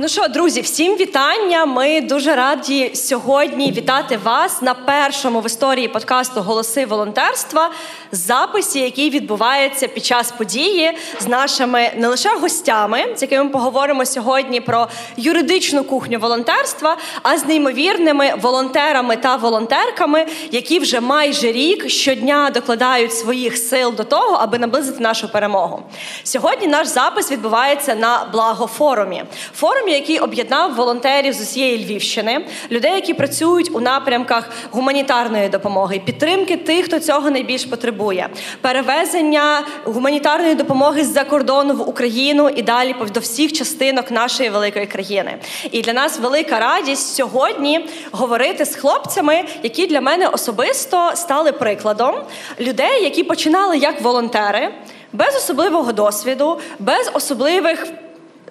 Ну що, друзі, всім вітання. Ми дуже раді сьогодні вітати вас на першому в історії подкасту Голоси волонтерства записі, який відбувається під час події з нашими не лише гостями, з якими ми поговоримо сьогодні про юридичну кухню волонтерства, а з неймовірними волонтерами та волонтерками, які вже майже рік щодня докладають своїх сил до того, аби наблизити нашу перемогу. Сьогодні наш запис відбувається на благофорумі. Форум форумі, який об'єднав волонтерів з усієї Львівщини, людей, які працюють у напрямках гуманітарної допомоги, підтримки тих, хто цього найбільш потребує, перевезення гуманітарної допомоги з-за кордону в Україну і далі до всіх частинок нашої великої країни. І для нас велика радість сьогодні говорити з хлопцями, які для мене особисто стали прикладом людей, які починали як волонтери. Без особливого досвіду, без особливих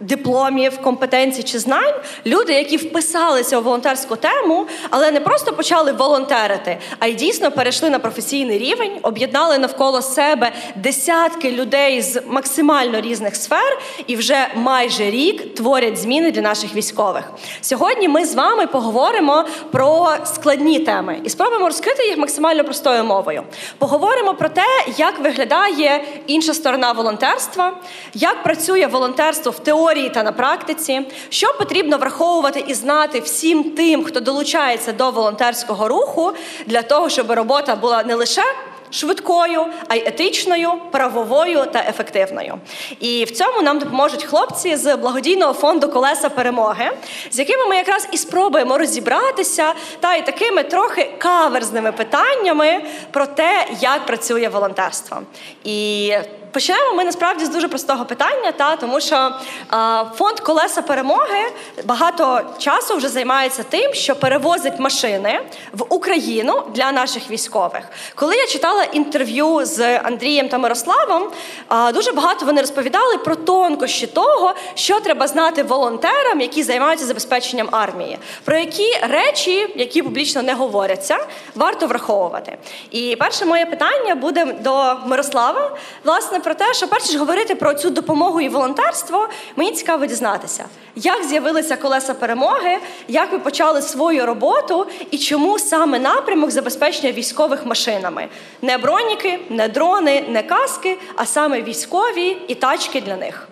дипломів, компетенцій чи знань люди, які вписалися у волонтерську тему, але не просто почали волонтерити, а й дійсно перейшли на професійний рівень, об'єднали навколо себе десятки людей з максимально різних сфер і вже майже рік творять зміни для наших військових. Сьогодні ми з вами поговоримо про складні теми і спробуємо розкрити їх максимально простою мовою. Поговоримо про те, як виглядає інша сторона волонтерства, як працює волонтерство в теорії теорії та на практиці, що потрібно враховувати і знати всім тим, хто долучається до волонтерського руху, для того, щоб робота була не лише швидкою, а й етичною, правовою та ефективною. І в цьому нам допоможуть хлопці з благодійного фонду Колеса перемоги, з якими ми якраз і спробуємо розібратися та й такими трохи каверзними питаннями про те, як працює волонтерство. І Почнемо ми насправді з дуже простого питання, та тому що а, фонд колеса перемоги багато часу вже займається тим, що перевозить машини в Україну для наших військових. Коли я читала інтерв'ю з Андрієм та Мирославом, а, дуже багато вони розповідали про тонкощі того, що треба знати волонтерам, які займаються забезпеченням армії, про які речі, які публічно не говоряться, варто враховувати. І перше моє питання буде до Мирослава. Власне про те, що перш ніж говорити про цю допомогу і волонтерство, мені цікаво дізнатися, як з'явилися колеса перемоги, як ви почали свою роботу і чому саме напрямок забезпечення військових машинами: не броніки, не дрони, не каски, а саме військові і тачки для них.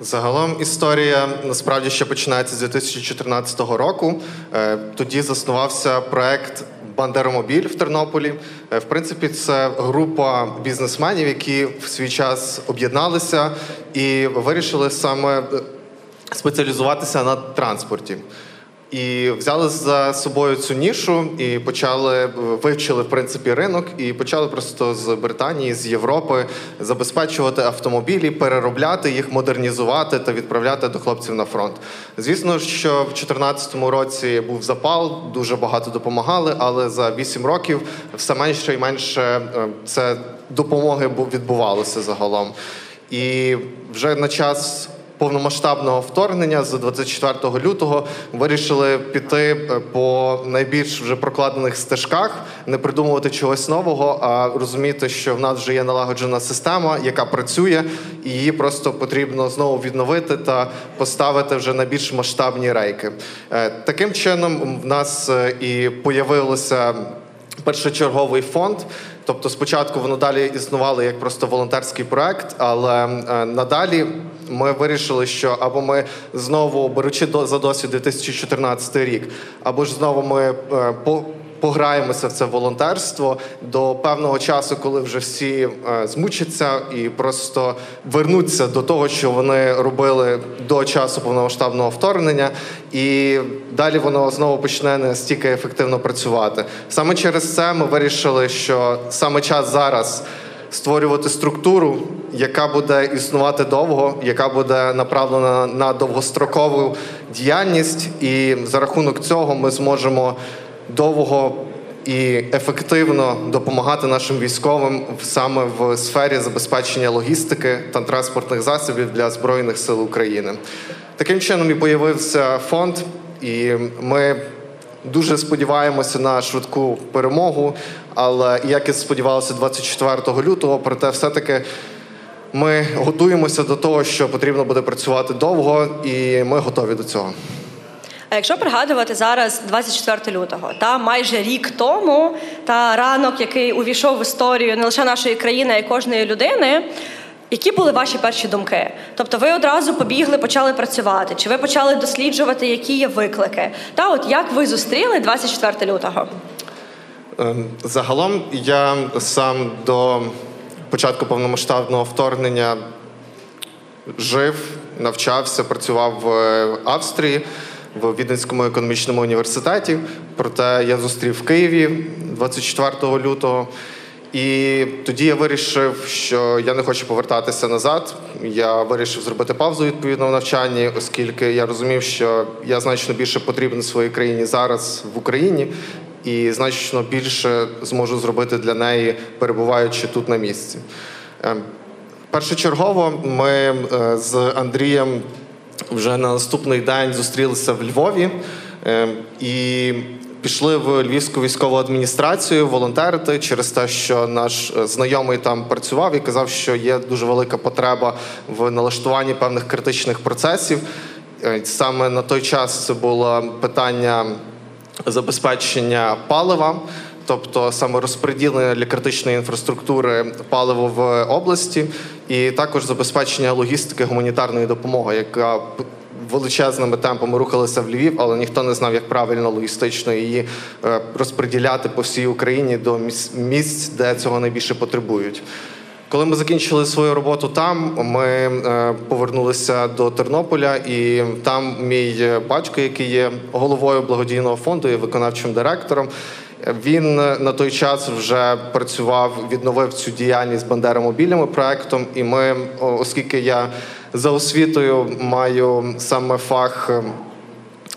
Загалом історія насправді ще починається з 2014 року. Е, тоді заснувався проект Бандеромобіль в Тернополі. Е, в принципі, це група бізнесменів, які в свій час об'єдналися і вирішили саме спеціалізуватися на транспорті. І взяли за собою цю нішу і почали вивчили в принципі ринок, і почали просто з Британії, з Європи забезпечувати автомобілі, переробляти їх, модернізувати та відправляти до хлопців на фронт. Звісно, що в 2014 році був запал, дуже багато допомагали, але за 8 років все менше і менше е, це допомоги відбувалося загалом. І вже на час повномасштабного вторгнення з 24 лютого вирішили піти е, по найбільш вже прокладених стежках, не придумувати чогось нового, а розуміти, що в нас вже є налагоджена система, яка працює, і її просто потрібно знову відновити та поставити вже на більш масштабні рейки. Е, таким чином в нас е, і появилося першочерговий фонд. Тобто, спочатку воно далі існувало як просто волонтерський проект, але надалі ми вирішили, що або ми знову беручи за досвід 2014 рік, або ж знову ми е, по. Пограємося в це волонтерство до певного часу, коли вже всі е, змучаться і просто вернуться до того, що вони робили до часу повномасштабного вторгнення, і далі воно знову почне не стільки ефективно працювати. Саме через це ми вирішили, що саме час зараз створювати структуру, яка буде існувати довго, яка буде направлена на довгострокову діяльність, і за рахунок цього ми зможемо довго і ефективно допомагати нашим військовим саме в сфері забезпечення логістики та транспортних засобів для збройних сил України. Таким чином і появився фонд, і ми дуже сподіваємося на швидку перемогу. Але як і сподівалися 24 лютого, проте все-таки ми готуємося до того, що потрібно буде працювати довго, і ми готові до цього. А якщо пригадувати зараз 24 лютого, та майже рік тому, та ранок, який увійшов в історію не лише нашої країни, а й кожної людини. Які були ваші перші думки? Тобто, ви одразу побігли, почали працювати? Чи ви почали досліджувати, які є виклики? Та от як ви зустріли 24 лютого? Ем, Загалом я сам до початку повномасштабного вторгнення жив, навчався, працював в Австрії в Віденському економічному університеті. Проте я зустрів в Києві 24 лютого. І тоді я вирішив, що я не хочу повертатися назад. Я вирішив зробити паузу відповідно в навчанні, оскільки я розумів, що я значно більше потрібен своїй країні зараз в Україні, і значно більше зможу зробити для неї, перебуваючи тут на місці. Ем, Першочергово ми е, з Андрієм вже на наступний день зустрілися в Львові е, і пішли в Львівську військову адміністрацію волонтерити через те, що наш е, знайомий там працював і казав, що є дуже велика потреба в налаштуванні певних критичних процесів. Е, Саме на той час це було питання забезпечення палива. Тобто саме розподілення для критичної інфраструктури паливо в області, і також забезпечення логістики гуманітарної допомоги, яка величезними темпами рухалася в Львів, але ніхто не знав, як правильно логістично її е, розподіляти по всій Україні до місць, де цього найбільше потребують. Коли ми закінчили свою роботу там, ми е, повернулися до Тернополя, і там мій батько, який є головою благодійного фонду і виконавчим директором. Він е, на той час вже працював, відновив цю діяльність Бандеромобільним проектом. І ми, оскільки я за освітою маю саме фах. е,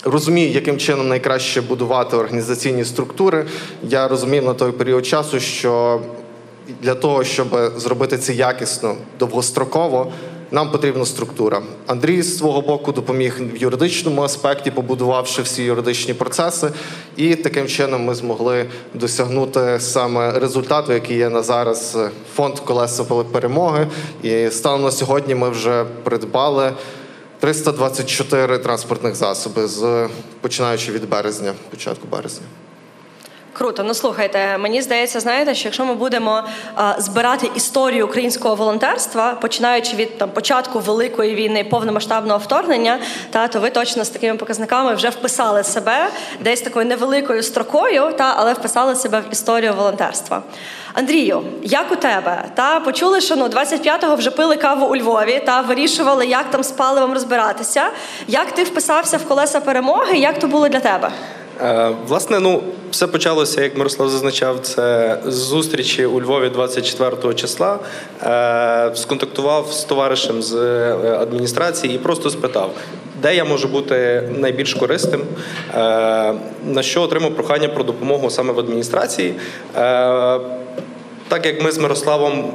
Розумію, яким чином найкраще будувати організаційні структури. Я розумів на той період часу, що для того, щоб зробити це якісно, довгостроково, нам потрібна структура. Андрій з свого боку допоміг в юридичному аспекті, побудувавши всі юридичні процеси, і таким чином ми змогли досягнути саме результату, який є на зараз е, фонд колеса перемоги. І станом на сьогодні ми вже придбали 324 транспортних засоби з починаючи від березня, початку березня. Круто, ну слухайте, мені здається, знаєте, що якщо ми будемо а, збирати історію українського волонтерства, починаючи від там початку великої війни, повномасштабного вторгнення, та то ви точно з такими показниками вже вписали себе десь такою невеликою строкою, та але вписали себе в історію волонтерства. Андрію, як у тебе? Та почули, що ну 25-го вже пили каву у Львові та вирішували, як там з паливом розбиратися. Як ти вписався в колеса перемоги? Як то було для тебе? Е, Власне, ну все почалося, як Мирослав зазначав, це з зустрічі у Львові 24 числа. Е, Сконтактував з товаришем з е, адміністрації і просто спитав, де я можу бути найбільш корисним, на що отримав прохання про допомогу саме в адміністрації. Так як ми з Мирославом.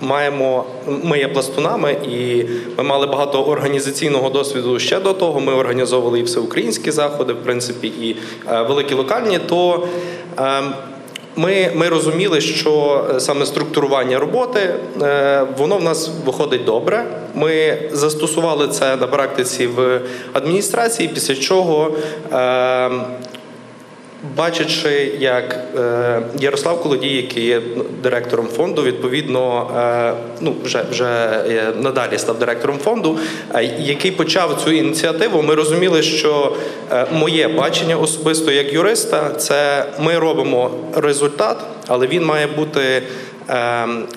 Маємо ми є пластунами, і ми мали багато організаційного досвіду ще до того. Ми організовували і всеукраїнські заходи, в принципі, і е, великі локальні. То е, ми, ми розуміли, що е, саме структурування роботи е, воно в нас виходить добре. Ми застосували це на практиці в адміністрації, після чого. Бачачи, як е, Ярослав Колодій, який є директором фонду, відповідно, е, ну вже вже е, надалі став директором фонду, який почав цю ініціативу, ми розуміли, що моє бачення особисто як юриста, це ми робимо результат, але він має бути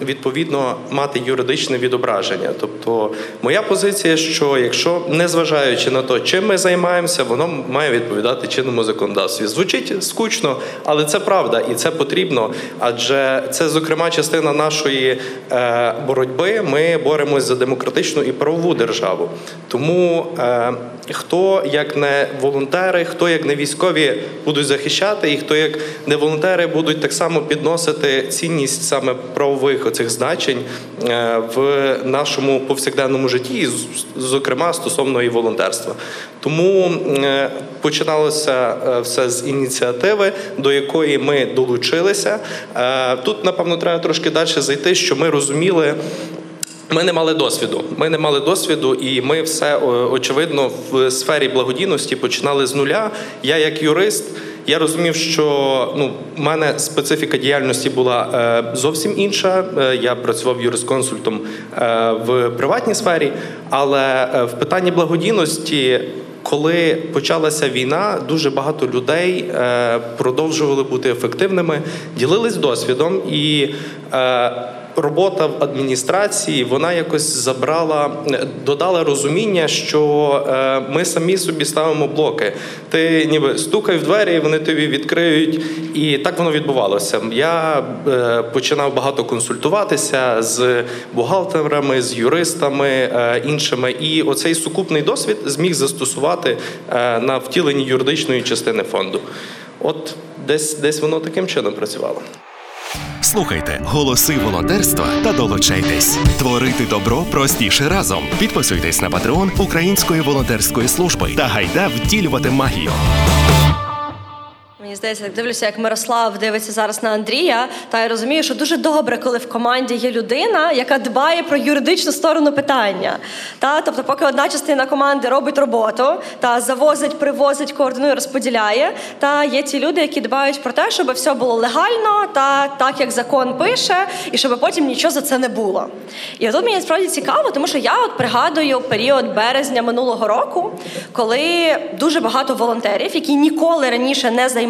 відповідно мати юридичне відображення. Тобто, моя позиція, що якщо незважаючи на те, чим ми займаємося, воно має відповідати чинному законодавстві. Звучить скучно, але це правда і це потрібно. Адже це, зокрема, частина нашої е, боротьби. Ми боремось за демократичну і правову державу. Тому е, хто як не волонтери, хто як не військові будуть захищати, і хто як не волонтери будуть так само підносити цінність саме правових оцих значень е, в нашому повсякденному житті, зокрема стосовно і волонтерства. Тому е, починалося е, все з ініціативи, до якої ми долучилися. Тут, напевно, треба трошки далі зайти, що ми розуміли. Ми не мали досвіду. Ми не мали досвіду, і ми все очевидно в сфері благодійності починали з нуля. Я, як юрист, я розумів, що ну, в мене специфіка діяльності була е, зовсім інша. Е, я працював юрисконсультом е, в приватній сфері, але е, в питанні благодійності. Коли почалася війна, дуже багато людей е, продовжували бути ефективними, ділились досвідом і. Е, робота в адміністрації вона якось забрала, додала розуміння, що е, ми самі собі ставимо блоки. Ти ніби стукай в двері, і вони тобі відкриють, і так воно відбувалося. Я е, починав багато консультуватися з бухгалтерами, з юристами е, іншими, і оцей сукупний досвід зміг застосувати е, на втіленні юридичної частини фонду. От десь десь воно таким чином працювало. Слухайте голоси волонтерства та долучайтесь. Творити добро простіше разом. Підписуйтесь на патреон Української волонтерської служби та гайда втілювати магію. Мені здається, так дивлюся, як Мирослав дивиться зараз на Андрія, та я розумію, що дуже добре, коли в команді є людина, яка дбає про юридичну сторону питання. Та тобто, поки одна частина команди робить роботу, та завозить, привозить, координує, розподіляє. Та є ті люди, які дбають про те, щоб все було легально, та так як закон пише, і щоб потім нічого за це не було. І тут мені справді цікаво, тому що я от пригадую період березня минулого року, коли дуже багато волонтерів, які ніколи раніше не займалися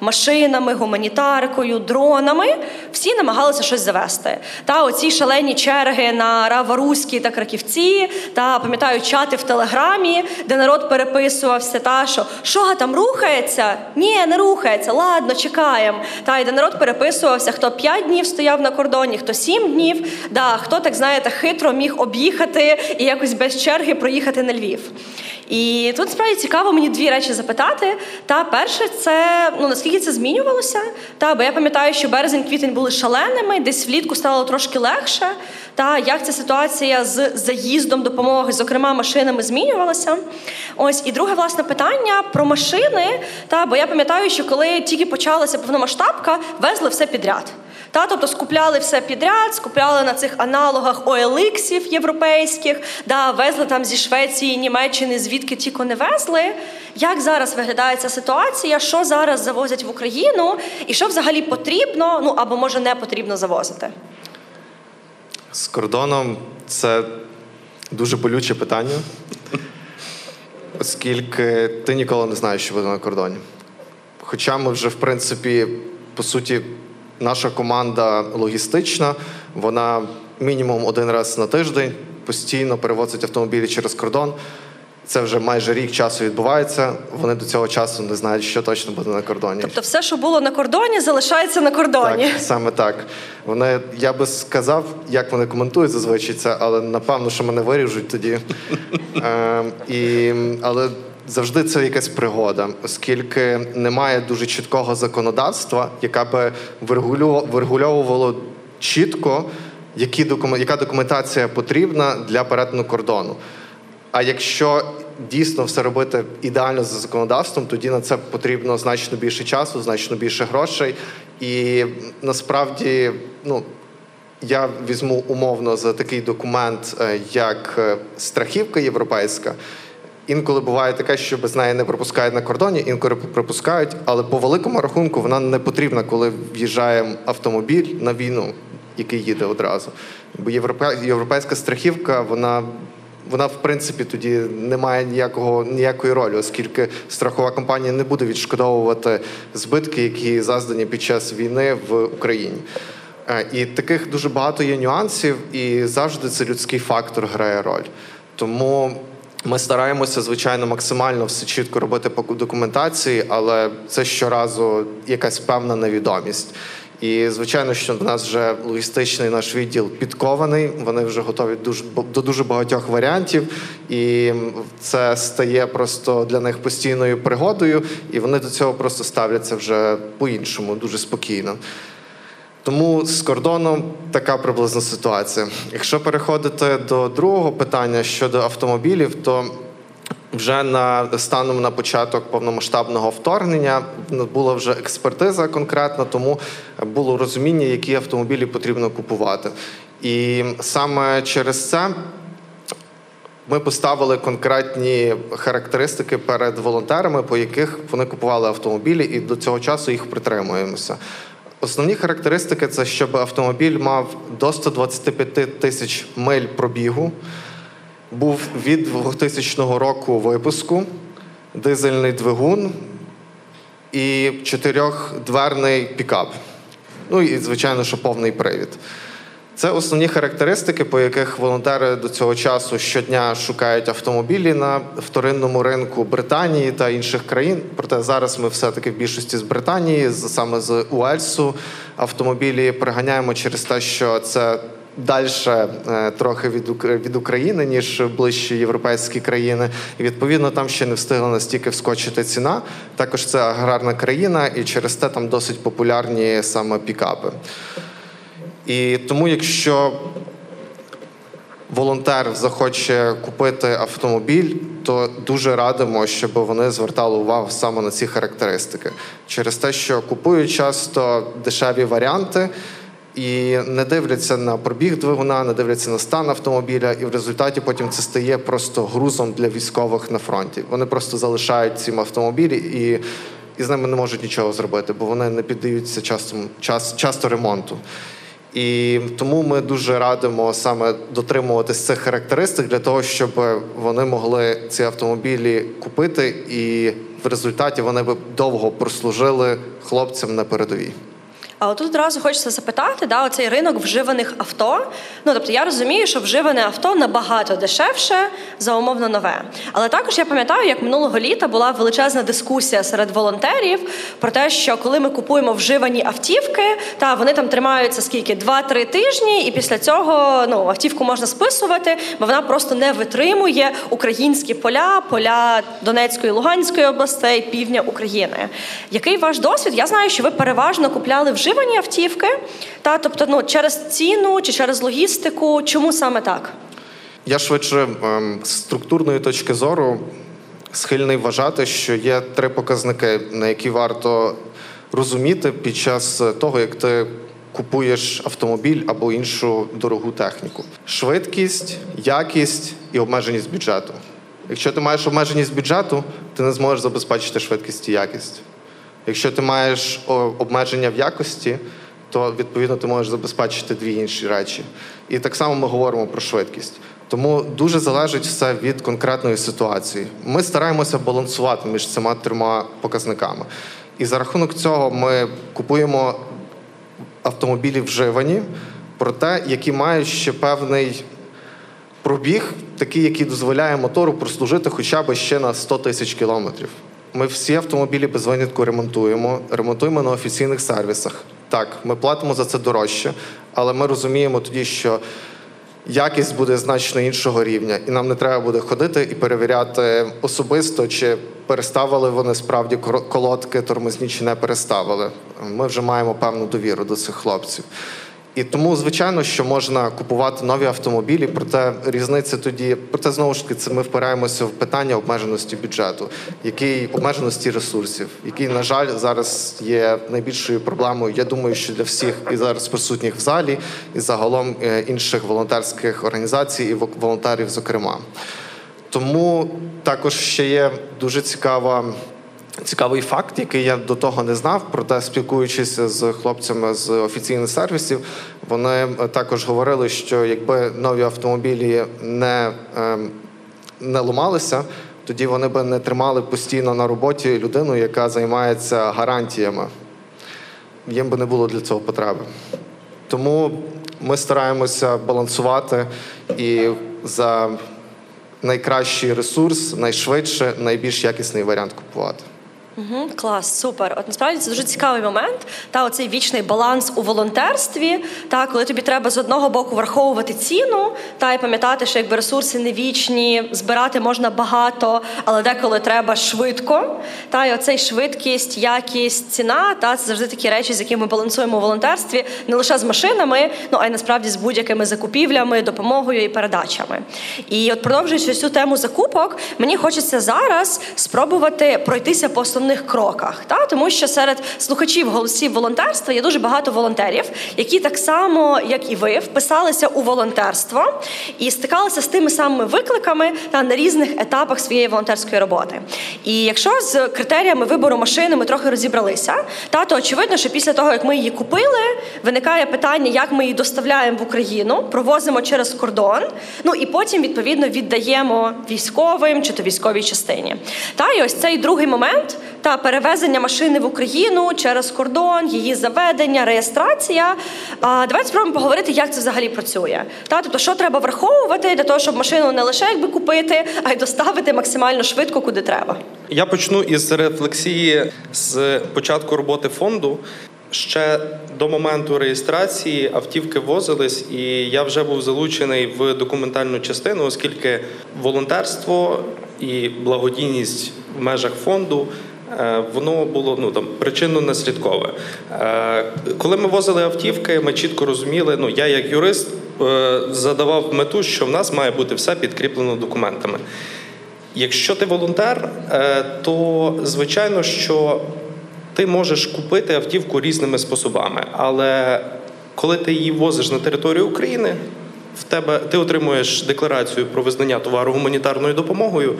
машинами, гуманітаркою, дронами, всі намагалися щось завести. Та оці шалені черги на Раваруській та Краківці, та пам'ятаю чати в Телеграмі, де народ переписувався, та що що там рухається? Ні, не рухається. Ладно, чекаємо. Та й де народ переписувався, хто 5 днів стояв на кордоні, хто 7 днів, да, хто так знаєте, хитро міг об'їхати і якось без черги проїхати на Львів. І тут справді цікаво мені дві речі запитати. Та перше, це ну наскільки це змінювалося? Та бо я пам'ятаю, що березень-квітень були шаленими, десь влітку стало трошки легше. Та як ця ситуація з заїздом допомоги, зокрема машинами, змінювалася? Ось і друге власне питання про машини. Та бо я пам'ятаю, що коли тільки почалася повномасштабка, везли все підряд. Та, тобто скупляли все підряд, скупляли на цих аналогах OLX європейських, да, везли там зі Швеції, Німеччини, звідки тільки не везли. Як зараз виглядає ця ситуація? Що зараз завозять в Україну, і що взагалі потрібно, ну або може не потрібно завозити? З кордоном це дуже болюче питання, оскільки ти ніколи не знаєш, що буде на кордоні. Хоча ми вже, в принципі, по суті, наша команда логістична, вона мінімум один раз на тиждень постійно перевозить автомобілі через кордон. Це вже майже рік часу відбувається. Вони до цього часу не знають, що точно буде на кордоні. Тобто, все, що було на кордоні, залишається на кордоні. Так, саме так. Вони, я би сказав, як вони коментують зазвичай це, але напевно, що мене виріжуть тоді. Е, і, але завжди це якась пригода, оскільки немає дуже чіткого законодавства, яка би врегульовувало чітко, які яка документація потрібна для перетину кордону. А якщо дійсно все робити ідеально за законодавством, тоді на це потрібно значно більше часу, значно більше грошей. І насправді, ну. Я візьму умовно за такий документ, е, як е, страхівка європейська. Інколи буває таке, що без неї не пропускають на кордоні, інколи пропускають, але по великому рахунку вона не потрібна, коли в'їжджає автомобіль на війну, який їде одразу. Бо європейська страхівка, вона вона в принципі тоді не має ніякого ніякої ролі, оскільки страхова компанія не буде відшкодовувати збитки, які зазнані під час війни в Україні. Е, І таких дуже багато є нюансів, і завжди це людський фактор грає роль. Тому ми стараємося, звичайно, максимально все чітко робити по документації, але це щоразу якась певна невідомість. І звичайно, що в нас вже логістичний наш відділ підкований. Вони вже готові дуже до дуже багатьох варіантів, і це стає просто для них постійною пригодою, і вони до цього просто ставляться вже по-іншому, дуже спокійно. Тому з кордоном така приблизна ситуація. Якщо переходити до другого питання щодо автомобілів, то вже на станом на початок повномасштабного вторгнення була вже експертиза конкретна, тому було розуміння, які автомобілі потрібно купувати. І саме через це ми поставили конкретні характеристики перед волонтерами, по яких вони купували автомобілі, і до цього часу їх притримуємося. Основні характеристики це щоб автомобіль мав до 125 тисяч миль пробігу, був від 2000 року випуску, дизельний двигун і чотирьохдверний пікап. Ну і, звичайно, що повний привід. Це основні характеристики, по яких волонтери до цього часу щодня шукають автомобілі на вторинному ринку Британії та інших країн. Проте зараз ми все-таки в більшості з Британії, саме з Уельсу, автомобілі приганяємо через те, що це далі е, трохи від від України, ніж ближчі європейські країни. І відповідно там ще не встигла настільки вскочити ціна. Також це аграрна країна, і через те там досить популярні саме пікапи. І тому, якщо волонтер захоче купити автомобіль, то дуже радимо, щоб вони звертали увагу саме на ці характеристики, через те, що купують часто дешеві варіанти. І не дивляться на пробіг двигуна, не дивляться на стан автомобіля, і в результаті потім це стає просто грузом для військових на фронті. Вони просто залишають ці автомобілі і і з ними не можуть нічого зробити, бо вони не піддаються часто, час, часто ремонту. І тому ми дуже радимо саме дотримуватись цих характеристик для того, щоб вони могли ці автомобілі купити, і в результаті вони б довго прослужили хлопцям на передовій. А от тут одразу хочеться запитати, да, оцей ринок вживаних авто. Ну тобто я розумію, що вживане авто набагато дешевше за умовно нове. Але також я пам'ятаю, як минулого літа була величезна дискусія серед волонтерів про те, що коли ми купуємо вживані автівки, та вони там тримаються скільки 2-3 тижні, і після цього ну автівку можна списувати, бо вона просто не витримує українські поля, поля Донецької Луганської областей, півдня України. Який ваш досвід? Я знаю, що ви переважно купляли вживані вживані автівки, та тобто ну через ціну чи через логістику, чому саме так? Я швидше ем, з структурної точки зору схильний вважати, що є три показники, на які варто розуміти під час того, як ти купуєш автомобіль або іншу дорогу техніку: швидкість, якість і обмеженість бюджету. Якщо ти маєш обмеженість бюджету, ти не зможеш забезпечити швидкість і якість. Якщо ти маєш обмеження в якості, то відповідно ти можеш забезпечити дві інші речі. І так само ми говоримо про швидкість. Тому дуже залежить все від конкретної ситуації. Ми стараємося балансувати між цими трьома показниками. І за рахунок цього ми купуємо автомобілі вживані, проте, які мають ще певний пробіг, такий, який дозволяє мотору прослужити хоча б ще на 100 тисяч кілометрів. Ми всі автомобілі без винятку ремонтуємо, ремонтуємо на офіційних сервісах. Так, ми платимо за це дорожче, але ми розуміємо тоді, що якість буде значно іншого рівня, і нам не треба буде ходити і перевіряти особисто, чи переставили вони справді колодки, тормозні чи не переставили. Ми вже маємо певну довіру до цих хлопців. І тому, звичайно, що можна купувати нові автомобілі, проте різниця тоді, проте знову ж таки, це ми впираємося в питання обмеженості бюджету, який обмеженості ресурсів, який, на жаль, зараз є найбільшою проблемою. Я думаю, що для всіх і зараз присутніх в залі, і загалом е, інших волонтерських організацій і волонтерів, зокрема. Тому також ще є дуже цікава. Цікавий факт, який я до того не знав, проте спілкуючись з хлопцями з офіційних сервісів, вони е, також говорили, що якби нові автомобілі не ем, не ломалися, тоді вони би не тримали постійно на роботі людину, яка займається гарантіями. Їм би не було для цього потреби. Тому ми стараємося балансувати і за найкращий ресурс, найшвидше, найбільш якісний варіант купувати. Угу, клас, супер. От насправді це дуже цікавий момент. Та оцей вічний баланс у волонтерстві, та коли тобі треба з одного боку враховувати ціну, та і пам'ятати, що якби ресурси не вічні, збирати можна багато, але деколи треба швидко. Та і оцей швидкість, якість, ціна, та це завжди такі речі, з якими ми балансуємо у волонтерстві, не лише з машинами, ну а й насправді з будь-якими закупівлями, допомогою і передачами. І от продовжуючи цю тему закупок, мені хочеться зараз спробувати пройтися по основним основних кроках, та тому що серед слухачів голосів волонтерства є дуже багато волонтерів, які так само, як і ви, вписалися у волонтерство і стикалися з тими самими викликами та на різних етапах своєї волонтерської роботи. І якщо з критеріями вибору машини ми трохи розібралися, та то очевидно, що після того як ми її купили, виникає питання, як ми її доставляємо в Україну, провозимо через кордон. Ну і потім відповідно віддаємо військовим чи то військовій частині. Та і ось цей другий момент та перевезення машини в Україну через кордон, її заведення, реєстрація. А давайте спробуємо поговорити, як це взагалі працює. Та тобто, що треба враховувати для того, щоб машину не лише якби купити, а й доставити максимально швидко, куди треба. Я почну із рефлексії з початку роботи фонду. Ще до моменту реєстрації автівки возились, і я вже був залучений в документальну частину, оскільки волонтерство і благодійність в межах фонду воно було ну там причинно-наслідкове. Е, коли ми возили автівки, ми чітко розуміли. Ну я як юрист е, задавав мету, що в нас має бути все підкріплено документами. Якщо ти волонтер, то звичайно, що ти можеш купити автівку різними способами, але коли ти її возиш на територію України, в тебе ти отримуєш декларацію про визнання товару гуманітарною допомогою,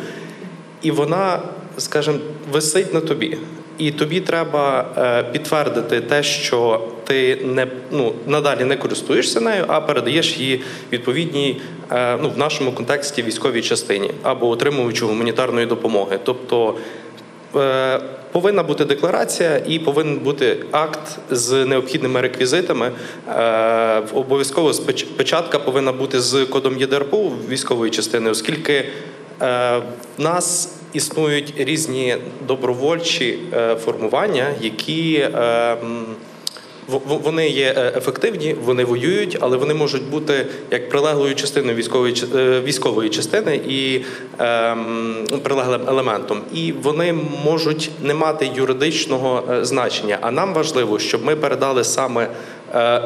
і вона скажімо, висить на тобі. І тобі треба е, підтвердити те, що ти не ну надалі не користуєшся нею, а передаєш її відповідній, е, ну в нашому контексті військовій частині або отримуючи гуманітарної допомоги. Тобто е, повинна бути декларація і повинен бути акт з необхідними реквізитами. Обов'язково печатка повинна бути з кодом ЄДРПУ військової частини, оскільки в нас існують різні добровольчі е, формування, які е, вони є е, ефективні, вони воюють, але вони можуть бути як прилеглою частиною військової військової частини і прилеглим елементом. І вони можуть не мати юридичного значення. А нам важливо, щоб ми передали саме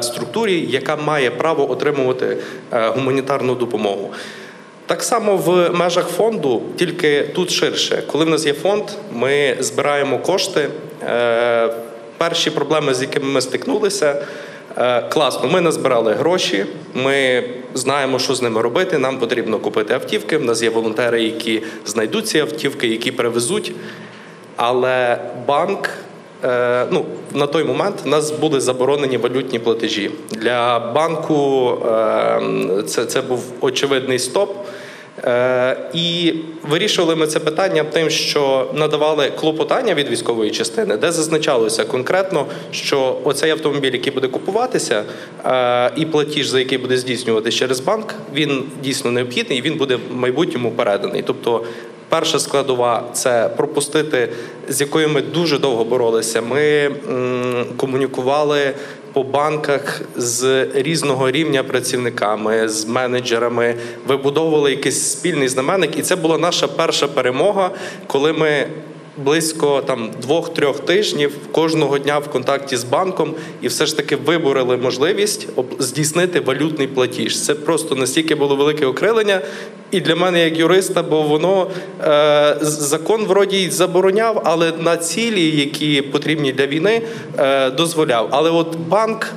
структурі, яка має право отримувати гуманітарну допомогу. Так само в межах фонду, тільки тут ширше. Коли в нас є фонд, ми збираємо кошти. Е, перші проблеми, з якими ми стикнулися, е, класно, ми назбирали гроші, ми знаємо, що з ними робити. Нам потрібно купити автівки. В нас є волонтери, які знайдуть ці автівки, які привезуть. Але банк. Е, ну, на той момент у нас були заборонені валютні платежі для банку. Це це був очевидний стоп. Е, і вирішували ми це питання тим, що надавали клопотання від військової частини, де зазначалося конкретно, що оцей автомобіль, який буде купуватися, е, і платіж, за який буде здійснюватися через банк, він дійсно необхідний і він буде в майбутньому переданий. Тобто, перша складова це пропустити, з якою ми дуже довго боролися. Ми комунікували по банках з різного рівня працівниками, з менеджерами, вибудовували якийсь спільний знаменник, і це була наша перша перемога, коли ми близько там двох-трьох тижнів кожного дня в контакті з банком і все ж таки виборили можливість здійснити валютний платіж. Це просто настільки було велике окрилення. І для мене, як юриста, бо воно е, закон вроді й забороняв, але на цілі, які потрібні для війни, е, дозволяв. Але от банк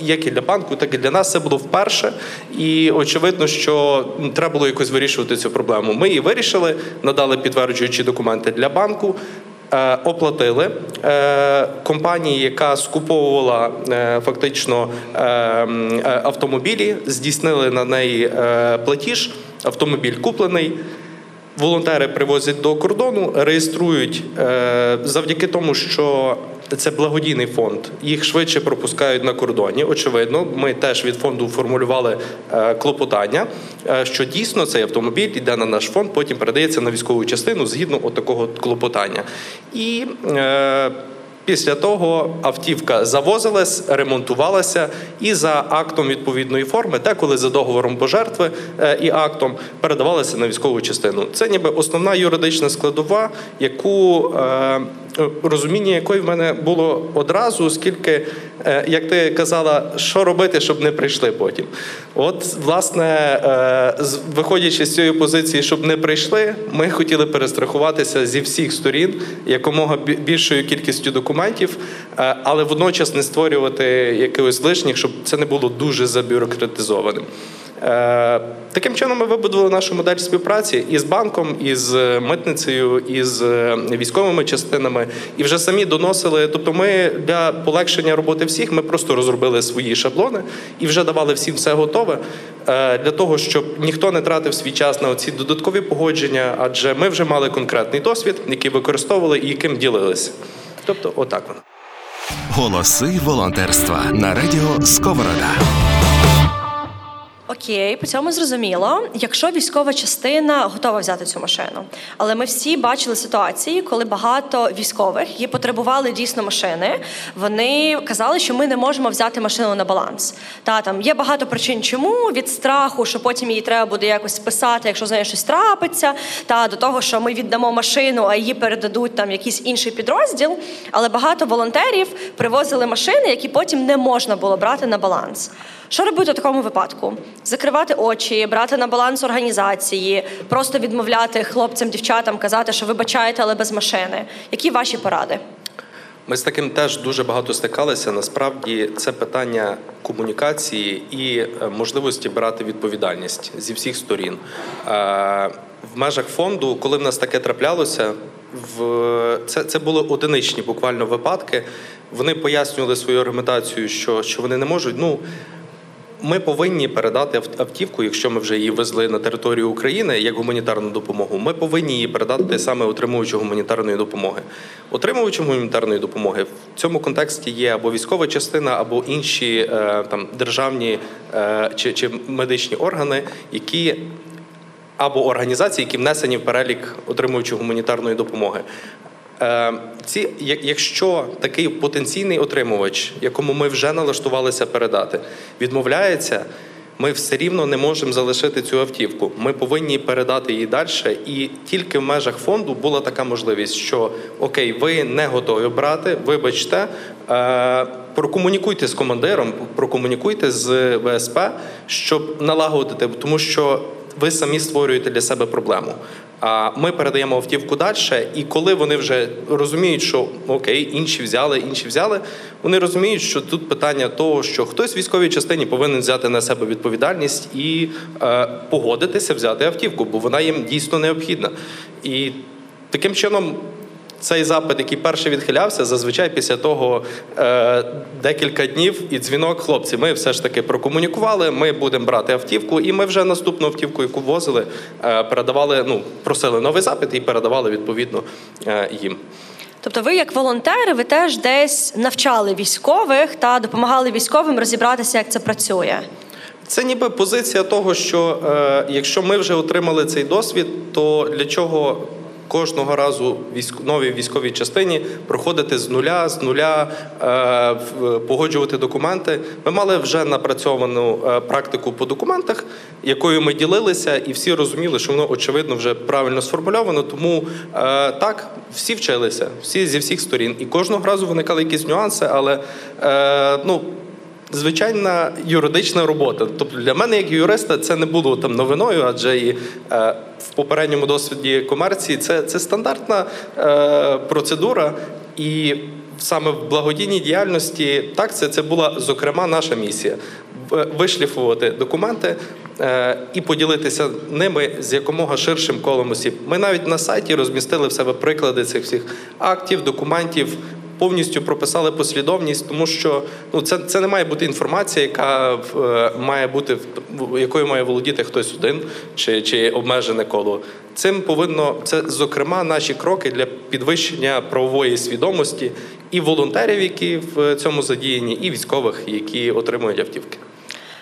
як і для банку, так і для нас це було вперше. І очевидно, що треба було якось вирішувати цю проблему. Ми її вирішили, надали підтверджуючі документи для банку. Е, оплатили е, компанії, яка скуповувала фактично автомобілі, здійснили на неї платіж. Автомобіль куплений. Волонтери привозять до кордону, реєструють завдяки тому, що це благодійний фонд. Їх швидше пропускають на кордоні. Очевидно, ми теж від фонду формулювали е, клопотання, е, що дійсно цей автомобіль йде на наш фонд, потім передається на військову частину згідно от такого клопотання. І е, Після того автівка завозилась, ремонтувалася і за актом відповідної форми, деколи за договором пожертви е, і актом передавалася на військову частину. Це ніби основна юридична складова, яку е, розуміння якої в мене було одразу, оскільки, е, як ти казала, що робити, щоб не прийшли потім. От, власне, виходячи з цієї позиції, щоб не прийшли, ми хотіли перестрахуватися зі всіх сторін якомога більшою кількістю документів, е, але водночас не створювати якихось лишніх, щоб це не було дуже забюрократизованим. Е, таким чином ми вибудували нашу модель співпраці із банком, із митницею, із е, військовими частинами, і вже самі доносили. Тобто, ми для полегшення роботи всіх ми просто розробили свої шаблони і вже давали всім все готове для того, щоб ніхто не тратив свій час на ці додаткові погодження, адже ми вже мали конкретний досвід, який використовували і яким ділилися. Тобто, отак воно. Голоси волонтерства на радіо Сковорода. Окей, по цьому зрозуміло. Якщо військова частина готова взяти цю машину, але ми всі бачили ситуації, коли багато військових які потребували дійсно машини. Вони казали, що ми не можемо взяти машину на баланс. Та там є багато причин, чому від страху, що потім її треба буде якось списати, якщо з нею щось трапиться, та до того, що ми віддамо машину, а її передадуть там якийсь інший підрозділ. Але багато волонтерів привозили машини, які потім не можна було брати на баланс. Що робити у такому випадку? Закривати очі, брати на баланс організації, просто відмовляти хлопцям, дівчатам, казати, що вибачаєте, але без машини. Які ваші поради? Ми з таким теж дуже багато стикалися. Насправді це питання комунікації і е, можливості брати відповідальність зі всіх сторін. Е, в межах фонду, коли в нас таке траплялося, в це це були одиничні буквально випадки. Вони пояснювали свою аргументацію, що що вони не можуть. Ну ми повинні передати автівку, якщо ми вже її везли на територію України як гуманітарну допомогу. Ми повинні її передати саме отримувачу гуманітарної допомоги. Отримувачем гуманітарної допомоги в цьому контексті є або військова частина, або інші е, там державні е, чи, чи медичні органи, які або організації, які внесені в перелік отримуючи гуманітарної допомоги. Е, ці, Якщо такий потенційний отримувач, якому ми вже налаштувалися передати, відмовляється, ми все рівно не можемо залишити цю автівку. Ми повинні передати її далі. І тільки в межах фонду була така можливість, що окей, ви не готові брати, вибачте, е, прокомунікуйте з командиром, прокомунікуйте з ВСП, щоб налагодити, тому що ви самі створюєте для себе проблему. Ми передаємо автівку далі, і коли вони вже розуміють, що окей, інші взяли, інші взяли, вони розуміють, що тут питання того, що хтось в військовій частині повинен взяти на себе відповідальність і е, погодитися взяти автівку, бо вона їм дійсно необхідна. І таким чином цей запит, який перший відхилявся, зазвичай після того е, декілька днів і дзвінок, хлопці, ми все ж таки прокомунікували. Ми будемо брати автівку, і ми вже наступну автівку, яку возили, е, передавали. Ну просили новий запит і передавали відповідно е, їм. Тобто, ви, як волонтери, ви теж десь навчали військових та допомагали військовим розібратися, як це працює. Це ніби позиція того, що е, якщо ми вже отримали цей досвід, то для чого кожного разу новій військовій частині проходити з нуля, з нуля е, погоджувати документи. Ми мали вже напрацьовану е, практику по документах, якою ми ділилися, і всі розуміли, що воно очевидно вже правильно сформульовано. Тому е, так всі вчилися, всі зі всіх сторін, і кожного разу виникали якісь нюанси, але ну звичайна юридична робота. Тобто для мене, як юриста, це не було там новиною, адже і е, в попередньому досвіді комерції це це стандартна е, процедура. І саме в благодійній діяльності так це, це була зокрема наша місія вишліфувати документи. Е, і поділитися ними з якомога ширшим колом осіб. Ми навіть на сайті розмістили в себе приклади цих всіх актів, документів, повністю прописали послідовність, тому що ну це, це не має бути інформація, яка е, має бути якою має володіти хтось один чи, чи обмежене коло. Цим повинно це зокрема наші кроки для підвищення правової свідомості і волонтерів, які в цьому задіяні, і військових, які отримують автівки.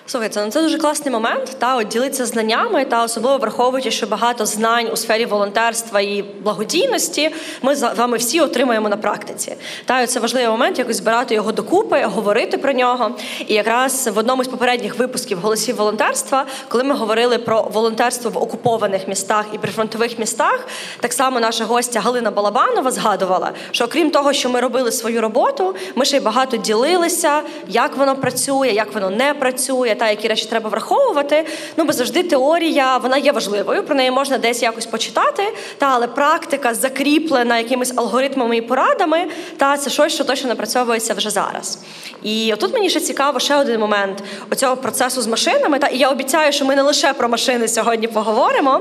Слухайте, ну це дуже класний момент. Та от ділитися знаннями, та особливо враховуючи, що багато знань у сфері волонтерства і благодійності ми з вами всі отримуємо на практиці. Та це важливий момент, якось збирати його докупи, говорити про нього. І якраз в одному з попередніх випусків голосів волонтерства, коли ми говорили про волонтерство в окупованих містах і прифронтових містах, так само наша гостя Галина Балабанова згадувала, що окрім того, що ми робили свою роботу, ми ще й багато ділилися, як воно працює, як воно не працює, та які речі треба враховувати. Ну бо завжди теорія вона є важливою. Про неї можна десь якось почитати. Та але практика закріплена якимись алгоритмами і порадами. Та це щось, що точно напрацьовується вже зараз. І отут мені ще цікаво ще один момент оцього процесу з машинами. Та і я обіцяю, що ми не лише про машини сьогодні поговоримо.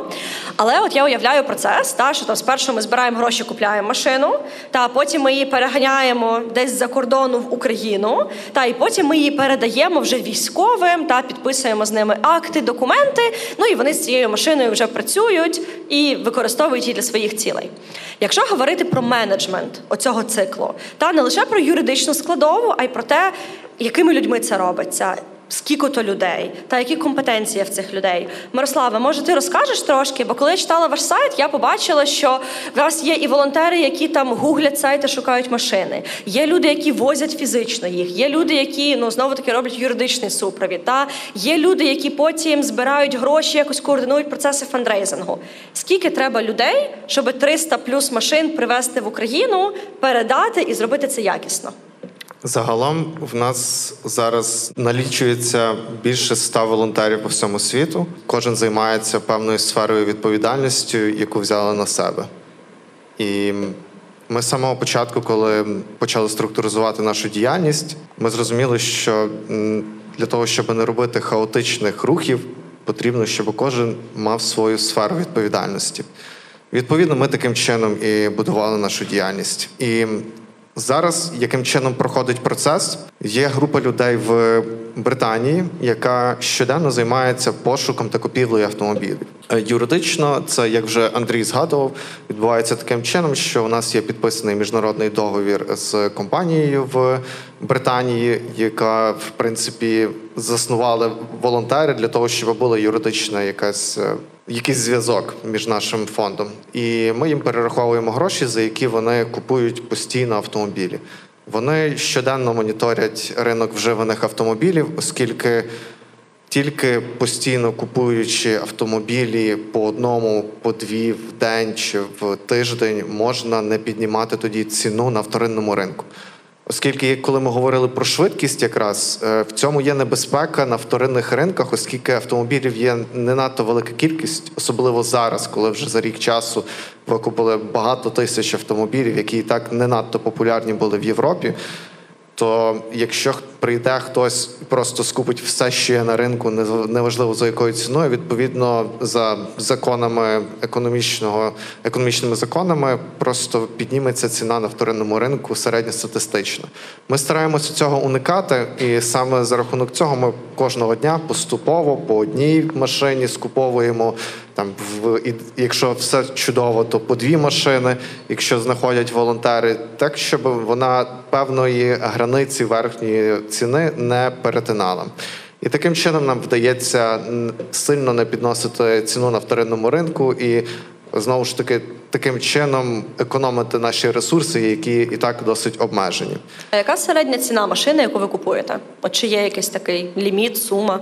Але от я уявляю процес, та що там спершу ми збираємо гроші, купляємо машину, та потім ми її переганяємо десь за кордону в Україну, та і потім ми її передаємо вже військовим та підписуємо з ними акти, документи. Ну і вони з цією машиною вже працюють і використовують її для своїх цілей. Якщо говорити про менеджмент оцього циклу, та не лише про юридичну складову, а й про те, якими людьми це робиться. Скільки то людей, та які компетенції в цих людей. Мирослава, може, ти розкажеш трошки? Бо коли я читала ваш сайт, я побачила, що в вас є і волонтери, які там гуглять сайти, шукають машини. Є люди, які возять фізично їх. Є люди, які ну знову таки роблять юридичний супровід. Та є люди, які потім збирають гроші, якось координують процеси фандрейзингу. Скільки треба людей, щоб 300 плюс машин привезти в Україну, передати і зробити це якісно? Загалом в нас зараз налічується більше ста волонтерів по всьому світу. Кожен займається певною сферою відповідальністю, яку взяли на себе. І ми з самого початку, коли почали структуризувати нашу діяльність, ми зрозуміли, що для того, щоб не робити хаотичних рухів, потрібно, щоб кожен мав свою сферу відповідальності. Відповідно, ми таким чином і будували нашу діяльність. І Зараз яким чином проходить процес? Є група людей в Британії, яка щоденно займається пошуком та купівлею автомобілів. Е, Юридично, це як вже Андрій згадував, відбувається таким чином, що у нас є підписаний міжнародний договір з компанією в Британії, яка в принципі заснували волонтери для того, щоб була юридична якась. Якийсь зв'язок між нашим фондом, і ми їм перераховуємо гроші, за які вони купують постійно автомобілі. Вони щоденно моніторять ринок вживаних автомобілів, оскільки тільки постійно купуючи автомобілі по одному, по дві в день чи в тиждень, можна не піднімати тоді ціну на вторинному ринку. Оскільки, коли ми говорили про швидкість, якраз е, в цьому є небезпека на вторинних ринках, оскільки автомобілів є не надто велика кількість, особливо зараз, коли вже за рік часу викупили багато тисяч автомобілів, які і так не надто популярні були в Європі. То якщо прийде хтось просто скупить все, що є на ринку, неважливо за якою ціною, відповідно за законами економічного економічними законами, просто підніметься ціна на вторинному ринку середньостатистично. Ми стараємося цього уникати, і саме за рахунок цього ми кожного дня поступово по одній машині скуповуємо там, в і якщо все чудово, то по дві машини, якщо знаходять волонтери, так щоб вона певної границі верхньої ціни не перетинала. І таким чином нам вдається сильно не підносити ціну на вторинному ринку і знову ж таки таким чином економити наші ресурси, які і так досить обмежені. А яка середня ціна машини, яку ви купуєте? От чи є якийсь такий ліміт, сума?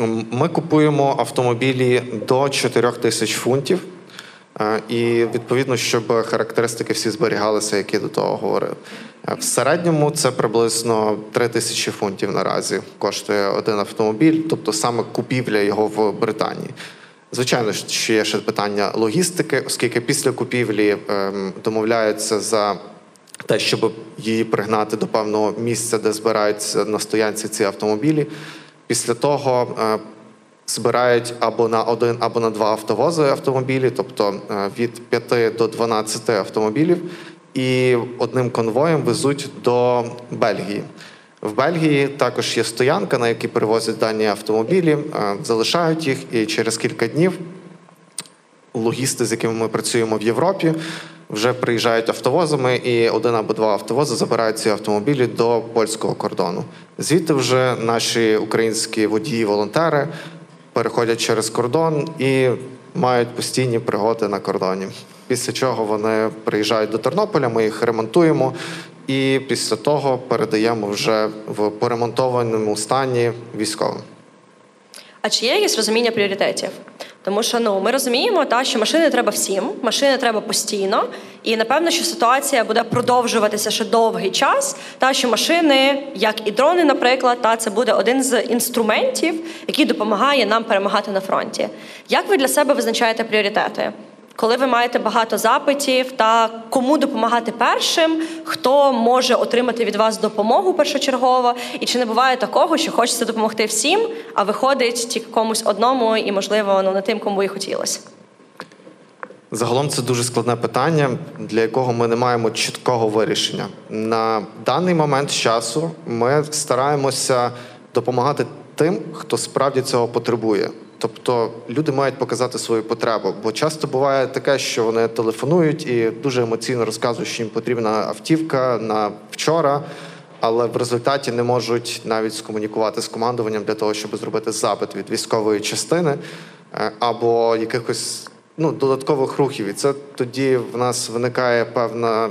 М, Ми купуємо автомобілі до 4 тисяч фунтів. Е, І відповідно, щоб характеристики всі зберігалися, які до того говорив. Е, В середньому це приблизно 3 тисячі фунтів наразі коштує один автомобіль, тобто саме купівля його в Британії. Звичайно, що є ще питання логістики, оскільки після купівлі ем, домовляються за те, щоб її пригнати до певного місця, де збираються на стоянці ці автомобілі. Після того е, збирають або на один, або на два автовози автомобілі, тобто е, від 5 до 12 автомобілів. і одним конвоєм везуть до Бельгії. В Бельгії також є стоянка, на якій перевозять дані автомобілі, е, залишають їх, і через кілька днів логісти, з якими ми працюємо в Європі, вже приїжджають автовозами, і один або два автовози забирають ці автомобілі до польського кордону. Звідти вже наші українські водії, волонтери переходять через кордон і мають постійні пригоди на кордоні. Після чого вони приїжджають до Тернополя, ми їх ремонтуємо, і після того передаємо вже в поремонтованому стані військовим. А чи є якесь розуміння пріоритетів? Тому що ну ми розуміємо, та що машини треба всім, машини треба постійно, і напевно, що ситуація буде продовжуватися ще довгий час. Та що машини, як і дрони, наприклад, та це буде один з інструментів, який допомагає нам перемагати на фронті. Як ви для себе визначаєте пріоритети? Коли ви маєте багато запитів, та кому допомагати першим, хто може отримати від вас допомогу першочергово, і чи не буває такого, що хочеться допомогти всім, а виходить тільки комусь одному, і можливо ну не тим, кому і хотілося? Загалом це дуже складне питання, для якого ми не маємо чіткого вирішення. На даний момент часу ми стараємося допомагати тим, хто справді цього потребує. Тобто люди мають показати свою потребу, бо часто буває таке, що вони телефонують і дуже емоційно розказують, що їм потрібна автівка на вчора, але в результаті не можуть навіть скомунікувати з командуванням для того, щоб зробити запит від військової частини е, або якихось ну, додаткових рухів. І це тоді в нас виникає певна.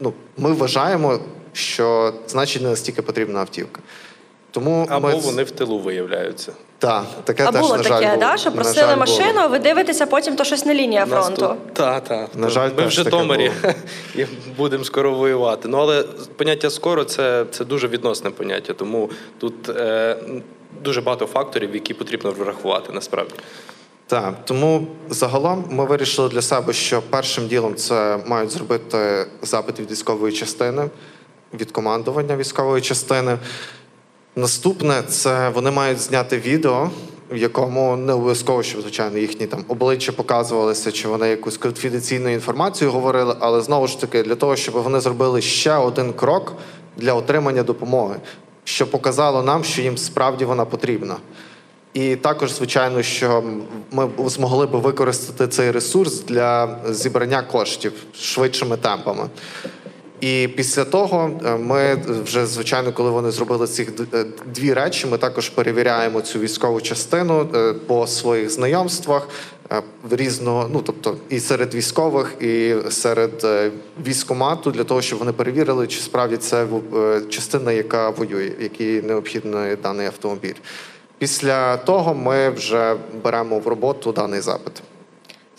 Ну, ми вважаємо, що значить не настільки потрібна автівка. Тому Або ми... вони в тилу виявляються. Так, таке А теж, було на жаль, таке, було. да, що На просили жаль, машину, було. а ви дивитеся, потім то щось не лінія фронту. тут- Та, та. На жаль, ми в теж таке Житомирі і будемо скоро воювати. Ну але поняття скоро це, це дуже відносне поняття, тому тут е, дуже багато факторів, які потрібно врахувати насправді. Так, тому загалом ми вирішили для себе, що першим ділом це мають зробити запит від військової частини, від командування військової частини. Наступне це вони мають зняти відео, в якому не обов'язково, щоб звичайно їхні там обличчя показувалися, чи вони якусь конфіденційну інформацію говорили, але знову ж таки для того, щоб вони зробили ще один крок для отримання допомоги, що показало нам, що їм справді вона потрібна. І також, звичайно, що ми змогли би використати цей ресурс для зібрання коштів швидшими темпами. І після того е, ми вже, звичайно, коли вони зробили ці дві речі, ми також перевіряємо цю військову частину е, по своїх знайомствах е, різного, ну тобто і серед військових, і серед е, військомату, для того, щоб вони перевірили, чи справді це е, частина, яка воює, якій необхідний даний автомобіль. Після того ми вже беремо в роботу даний запит.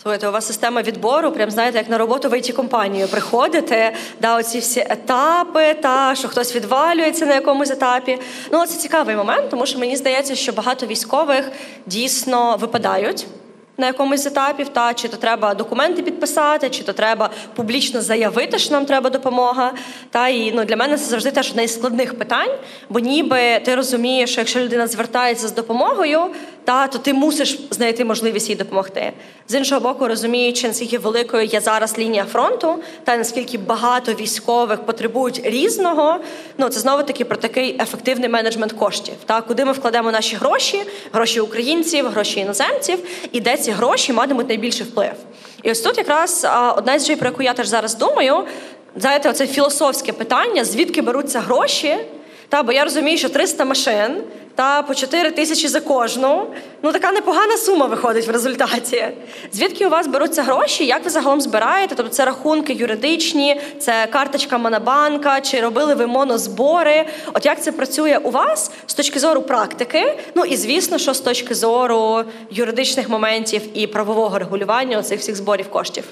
Слухайте, у вас система відбору, прям знаєте, як на роботу в it компанію приходите, да, оці всі етапи, та що хтось відвалюється на якомусь етапі. Ну, це цікавий момент, тому що мені здається, що багато військових дійсно випадають. На якомусь з етапів, та чи то треба документи підписати, чи то треба публічно заявити, що нам треба допомога. Та і ну для мене це завжди теж одне із складних питань, бо ніби ти розумієш, що якщо людина звертається з допомогою, та то ти мусиш знайти можливість їй допомогти. З іншого боку, розуміючи, наскільки великою є зараз лінія фронту, та наскільки багато військових потребують різного, ну це знову таки про такий ефективний менеджмент коштів. Та куди ми вкладемо наші гроші, гроші українців, гроші іноземців, і де ці гроші матимуть найбільший вплив. І ось тут якраз одна з речей, про яку я теж зараз думаю, знаєте, оце філософське питання: звідки беруться гроші? Та, бо я розумію, що 300 машин та по 4 тисячі за кожну. Ну така непогана сума виходить в результаті. Звідки у вас беруться гроші? Як ви загалом збираєте? Тобто це рахунки юридичні, це карточка Монобанка, чи робили ви монозбори? От як це працює у вас з точки зору практики? Ну і звісно, що з точки зору юридичних моментів і правового регулювання цих всіх зборів коштів.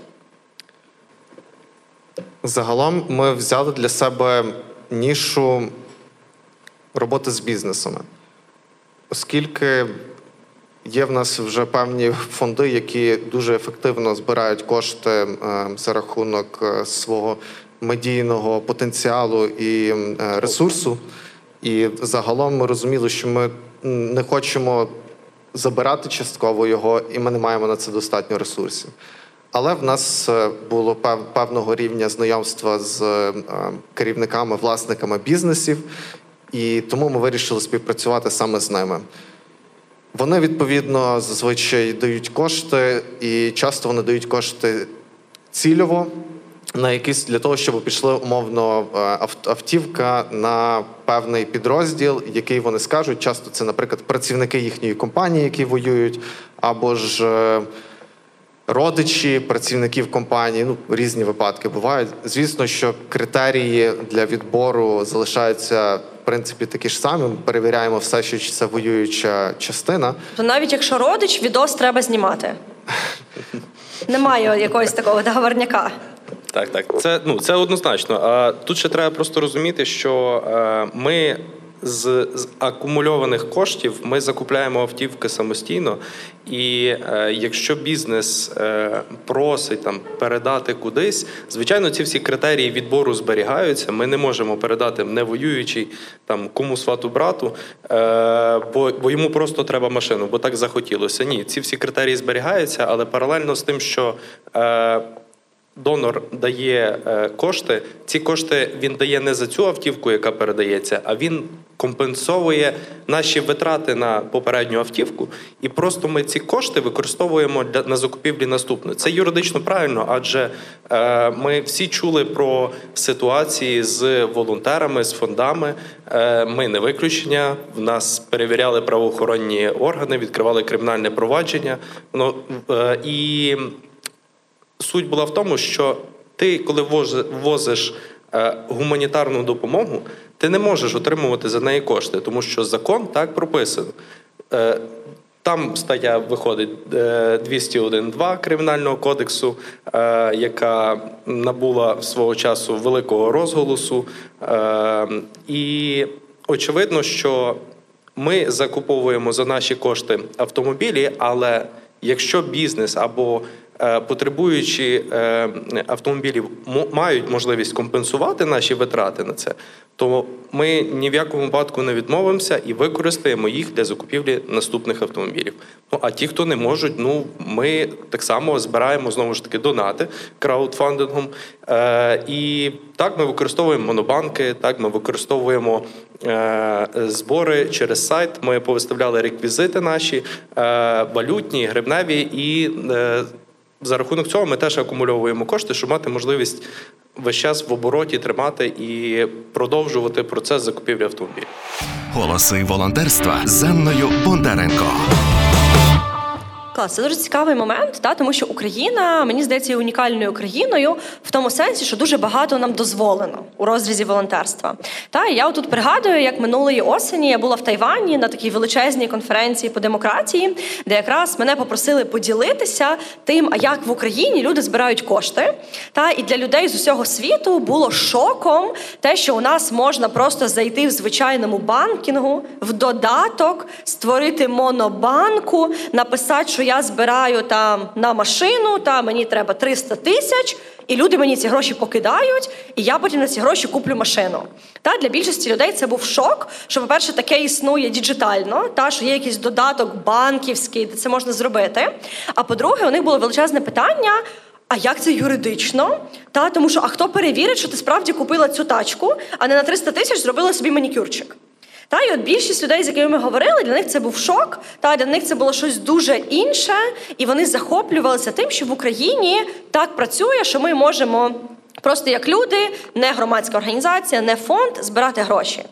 Загалом ми взяли для себе нішу роботи з бізнесами, оскільки є в нас вже певні фонди, які дуже ефективно збирають кошти е, за рахунок е, свого медійного потенціалу і е, ресурсу. І загалом ми розуміли, що ми не хочемо забирати частково його, і ми не маємо на це достатньо ресурсів. Але в нас е, було певного рівня знайомства з е, керівниками, власниками бізнесів, і тому ми вирішили співпрацювати саме з ними. Вони відповідно зазвичай дають кошти, і часто вони дають кошти цільово на якісь для того, щоб пішли умовно е, автівка на певний підрозділ, який вони скажуть. Часто це, наприклад, працівники їхньої компанії, які воюють, або ж е, родичі працівників компанії. Ну різні випадки бувають. Звісно, що критерії для відбору залишаються. В принципі, такі ж самі. Ми перевіряємо все, що це воююча частина. То навіть якщо родич, відос треба знімати. Немає якогось такого договорняка. Так, так, це ну це однозначно. А тут ще треба просто розуміти, що е, ми з, з акумульованих коштів ми закупляємо автівки самостійно, і е, якщо бізнес е, просить там передати кудись, звичайно, ці всі критерії відбору зберігаються. Ми не можемо передати невоюючий там кому свату брату, е, бо, бо йому просто треба машину, бо так захотілося. Ні, ці всі критерії зберігаються, але паралельно з тим, що е, донор дає е, кошти, ці кошти він дає не за цю автівку, яка передається, а він компенсовує наші витрати на попередню автівку, і просто ми ці кошти використовуємо для на закупівлі наступної. Це юридично правильно, адже е, ми всі чули про ситуації з волонтерами, з фондами. Е, ми не виключення. В нас перевіряли правоохоронні органи, відкривали кримінальне провадження. Ну, е, і суть була в тому, що ти, коли возиш е, гуманітарну допомогу, ти не можеш отримувати за неї кошти, тому що закон так прописано. Е, там стаття виходить 201.2 е, Кримінального кодексу, яка набула свого часу великого розголосу. І очевидно, що ми закуповуємо за наші кошти автомобілі, але якщо бізнес або Е, потребуючи е, автомобілів мають можливість компенсувати наші витрати на це, то ми ні в якому випадку не відмовимося і використаємо їх для закупівлі наступних автомобілів. Ну а ті, хто не можуть, ну ми так само збираємо знову ж таки донати краудфандингом. Е, І так ми використовуємо монобанки, так ми використовуємо. Збори через сайт ми повиставляли реквізити наші валютні, гривневі і за рахунок цього ми теж акумульовуємо кошти, щоб мати можливість весь час в обороті тримати і продовжувати процес закупівлі автомобілів. Голоси волонтерства з Анною Бондаренко. Клас, це дуже цікавий момент, та тому що Україна, мені здається, унікальною країною в тому сенсі, що дуже багато нам дозволено у розрізі волонтерства. Та і я тут пригадую, як минулої осені я була в Тайвані на такій величезній конференції по демократії, де якраз мене попросили поділитися тим, а як в Україні люди збирають кошти. Та і для людей з усього світу було шоком те, що у нас можна просто зайти в звичайному банкінгу в додаток, створити монобанку, написати, що я збираю там на машину, та мені треба 300 тисяч, і люди мені ці гроші покидають, і я потім на ці гроші куплю машину. Та Для більшості людей це був шок, що, по-перше, таке існує діджитально, та що є якийсь додаток банківський, де це можна зробити. А по-друге, у них було величезне питання. А як це юридично? Та тому що а хто перевірить, що ти справді купила цю тачку, а не на 300 тисяч зробила собі манікюрчик? Та і от більшість людей, з якими ми говорили, для них це був шок. Та для них це було щось дуже інше, і вони захоплювалися тим, що в Україні так працює, що ми можемо. Просто як люди, не громадська організація, не фонд збирати гроші.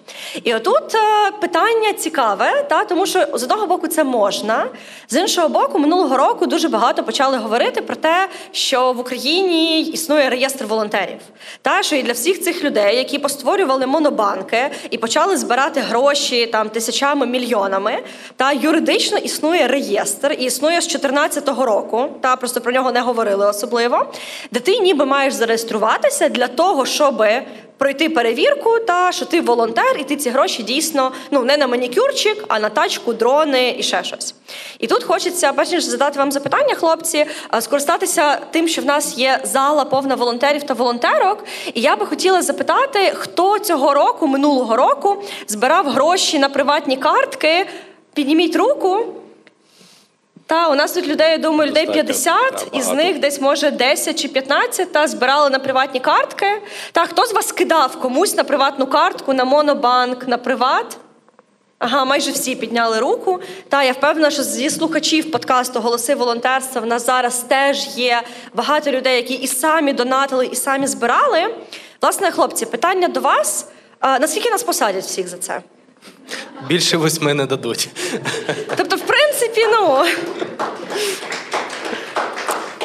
І отут е, питання цікаве, та тому що з одного боку це можна, з іншого боку, минулого року дуже багато почали говорити про те, що в Україні існує реєстр волонтерів. Та що і для всіх цих людей, які постворювали монобанки і почали збирати гроші там тисячами мільйонами, та юридично існує реєстр, і існує з 2014 року. Та просто про нього не говорили особливо, де ти ніби маєш зареєструвати готуватися для того, щоб пройти перевірку, та що ти волонтер, і ти ці гроші дійсно ну не на манікюрчик, а на тачку, дрони і ще щось. І тут хочеться, перш ніж задати вам запитання, хлопці, скористатися тим, що в нас є зала повна волонтерів та волонтерок. І я би хотіла запитати, хто цього року, минулого року, збирав гроші на приватні картки. Підніміть руку. Та у нас тут людей, я думаю, людей 50, та, із них десь може 10 чи 15 та збирали на приватні картки. Та хто з вас кидав комусь на приватну картку, на монобанк, на приват? Ага, майже всі підняли руку. Та я впевнена, що зі слухачів подкасту Голоси волонтерства в нас зараз теж є багато людей, які і самі донатили, і самі збирали. Власне, хлопці, питання до вас: а, наскільки нас посадять всіх за це? Більше восьми не дадуть. Тобто, ну.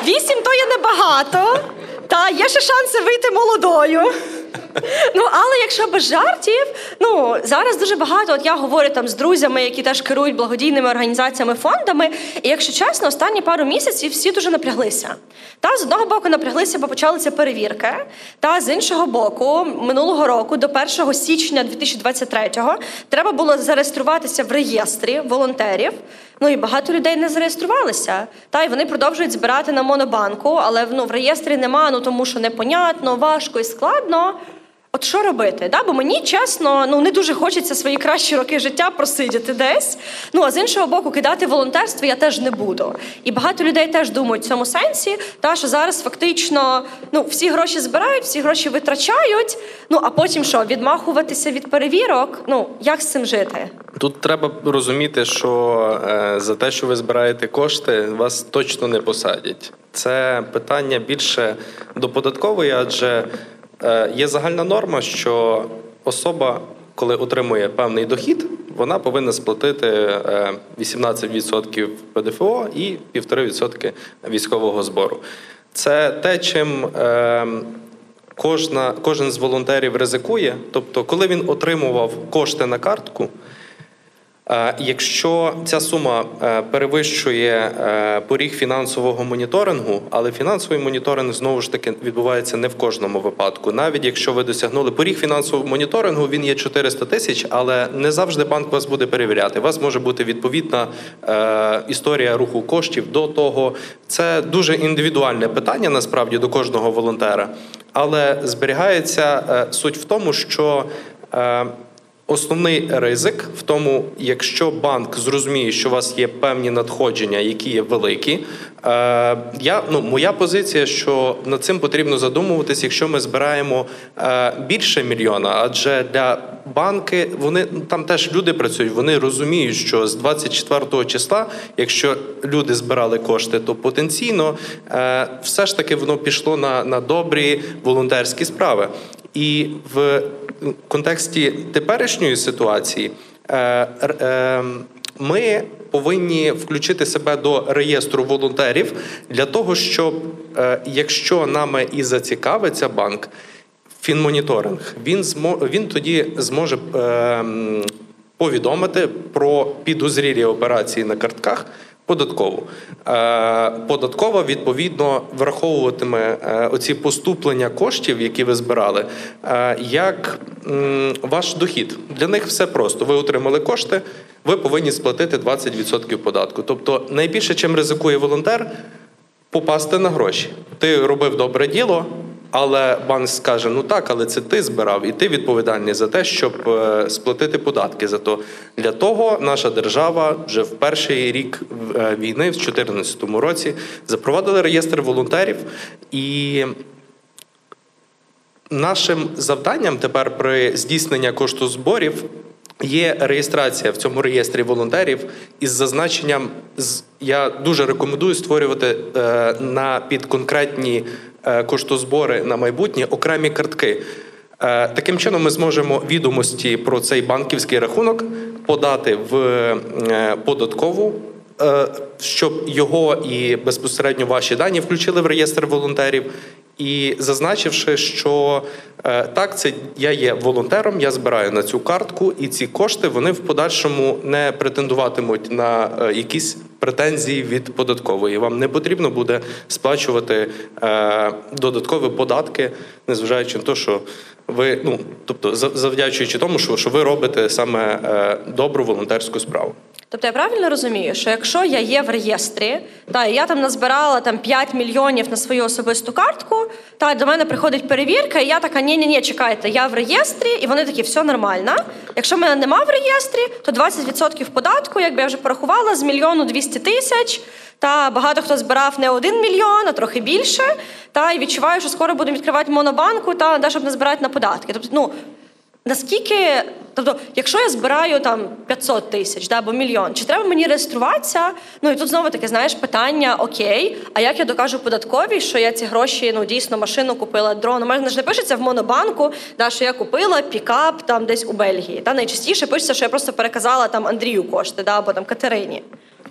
Вісім то є небагато. Та є ще шанси вийти молодою. Ну, якщо без жартів, ну зараз дуже багато. От я говорю там з друзями, які теж керують благодійними організаціями, фондами. І якщо чесно, останні пару місяців всі дуже напряглися. Та з одного боку напряглися, бо почалися перевірки. Та з іншого боку, минулого року, до 1 січня 2023-го, треба було зареєструватися в реєстрі волонтерів. Ну і багато людей не зареєструвалися. Та й вони продовжують збирати на монобанку, але ну, в реєстрі нема, ну тому що непонятно, важко і складно. От що робити? Да? Бо мені чесно, ну не дуже хочеться свої кращі роки життя просидіти десь. Ну а з іншого боку, кидати волонтерство я теж не буду. І багато людей теж думають в цьому сенсі, та що зараз фактично ну всі гроші збирають, всі гроші витрачають. Ну а потім що відмахуватися від перевірок? Ну як з цим жити? Тут треба розуміти, що е, за те, що ви збираєте кошти, вас точно не посадять. Це питання більше до податкової, адже є загальна норма, що особа, коли отримує певний дохід, вона повинна сплатити е, 18% ПДФО і 1,5% військового збору. Це те, чим. е, Кожна, кожен з волонтерів ризикує. Тобто, коли він отримував кошти на картку, е, якщо ця сума е, перевищує е, поріг фінансового моніторингу, але фінансовий моніторинг знову ж таки відбувається не в кожному випадку. Навіть якщо ви досягнули поріг фінансового моніторингу, він є 400 тисяч, але не завжди банк вас буде перевіряти. У вас може бути відповідна е, історія руху коштів до того. Це дуже індивідуальне питання насправді до кожного волонтера. Але зберігається е, суть в тому, що е, Основний ризик в тому, якщо банк зрозуміє, що у вас є певні надходження, які є великі. Е, я, ну, моя позиція, що над цим потрібно задумуватись, якщо ми збираємо е, більше мільйона, адже для банки вони там теж люди працюють, вони розуміють, що з 24 числа, якщо люди збирали кошти, то потенційно е, все ж таки воно пішло на, на добрі волонтерські справи. І в контексті теперішньої ситуації е, е, ми повинні включити себе до реєстру волонтерів для того, щоб е, якщо нами і зацікавиться банк, фінмоніторинг, він змо він тоді зможе е, повідомити про підозрілі операції на картках. Податкову Е, податкова відповідно враховуватиме е, оці поступлення коштів, які ви збирали, е, як ваш дохід. Для них все просто. Ви отримали кошти, ви повинні сплатити 20% податку. Тобто, найбільше, чим ризикує волонтер, попасти на гроші. Ти робив добре діло, але банк скаже: ну так, але це ти збирав, і ти відповідальний за те, щоб е, сплатити податки за то. Для того наша держава вже в перший рік е, війни, в 2014 році, запровадила реєстр волонтерів і. Нашим завданням тепер при здійсненні кошту зборів є реєстрація в цьому реєстрі волонтерів із зазначенням. Я дуже рекомендую створювати е, на під конкретні е, коштозбори на майбутнє окремі картки. Е, Таким чином, ми зможемо відомості про цей банківський рахунок подати в податкову щоб його і безпосередньо ваші дані включили в реєстр волонтерів, і зазначивши, що е, так, це я є волонтером, я збираю на цю картку, і ці кошти вони в подальшому не претендуватимуть на е, якісь претензії від податкової. Вам не потрібно буде сплачувати е, додаткові податки, незважаючи на те, що ви ну тобто, завдячуючи тому, що що ви робите саме е, добру волонтерську справу. Тобто я правильно розумію, що якщо я є в реєстрі, та я там назбирала там 5 мільйонів на свою особисту картку, та до мене приходить перевірка, і я така, ні ні ні чекайте, я в реєстрі, і вони такі, все нормально. Якщо мене нема в реєстрі, то 20% податку, якби я вже порахувала, з мільйону 200 тисяч. Та багато хто збирав не один мільйон, а трохи більше. Та і відчуваю, що скоро будемо відкривати монобанку, та де щоб не збирати на податки. Тобто, ну Наскільки, тобто, якщо я збираю там 500 тисяч да, або мільйон, чи треба мені реєструватися? Ну і тут знову таке знаєш питання: окей, а як я докажу податковій, що я ці гроші ну дійсно машину купила дрон? У мене ж не пишеться в монобанку, да, що я купила пікап там десь у Бельгії. Та найчастіше пишеться, що я просто переказала там Андрію кошти, да, або там Катерині.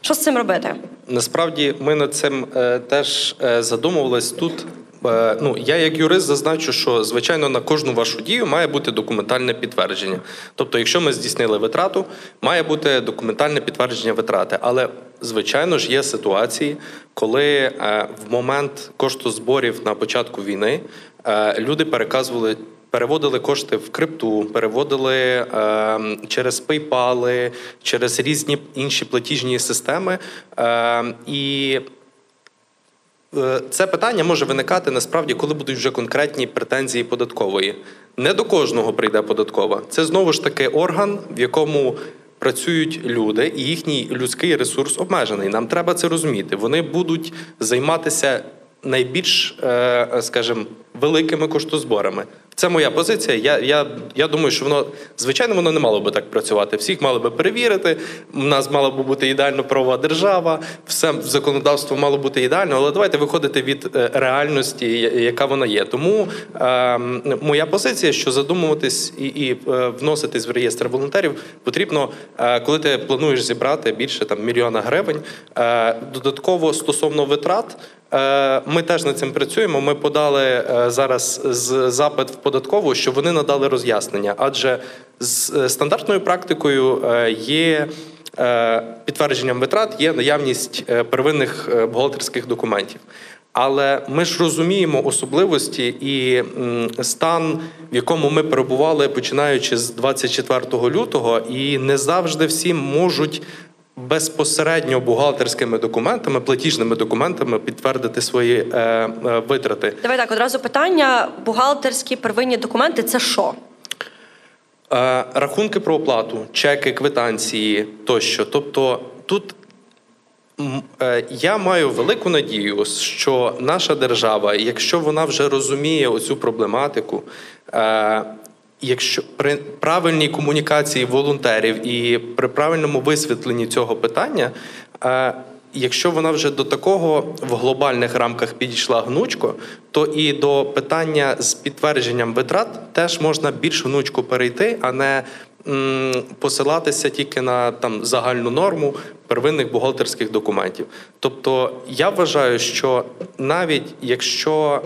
Що з цим робити? Насправді ми над цим е, теж е, задумувались тут. Е, ну я як юрист зазначу, що звичайно на кожну вашу дію має бути документальне підтвердження. Тобто, якщо ми здійснили витрату, має бути документальне підтвердження витрати. Але звичайно ж є ситуації, коли в момент кошту зборів на початку війни люди переказували. Переводили кошти в крипту, переводили е, через PayPal, через різні інші платіжні системи. Е, і це питання може виникати насправді, коли будуть вже конкретні претензії податкової. Не до кожного прийде податкова. Це знову ж таки орган, в якому працюють люди, і їхній людський ресурс обмежений. Нам треба це розуміти. Вони будуть займатися найбільш, е, скажімо, великими коштозборами. Це моя позиція. Я я, я думаю, що воно звичайно воно не мало би так працювати. Всіх мали би перевірити. У нас мала би бути ідеально правова держава, все законодавство мало бути ідеально, але давайте виходити від е, реальності, яка вона є. Тому е, моя позиція, що задумуватись і і е, вноситись в реєстр волонтерів, потрібно, е, коли ти плануєш зібрати більше там мільйона гривень. Е, додатково стосовно витрат. Е, ми теж над цим працюємо. Ми подали е, зараз запит в податкову, щоб вони надали роз'яснення, адже з е, стандартною практикою є. Підтвердженням витрат є наявність первинних бухгалтерських документів. Але ми ж розуміємо особливості і стан, в якому ми перебували починаючи з 24 лютого, і не завжди всі можуть безпосередньо бухгалтерськими документами, платіжними документами підтвердити свої е, е, витрати. Давай так одразу питання: бухгалтерські первинні документи це що? Е, рахунки про оплату, чеки, квитанції тощо. Тобто тут. Е, я маю велику надію, що наша держава, якщо вона вже розуміє оцю проблематику, е, якщо при правильній комунікації волонтерів і при правильному висвітленні цього питання, е, якщо вона вже до такого в глобальних рамках підійшла гнучко, то і до питання з підтвердженням витрат теж можна більш гнучко перейти, а не Посилатися тільки на там загальну норму первинних бухгалтерських документів. Тобто я вважаю, що навіть якщо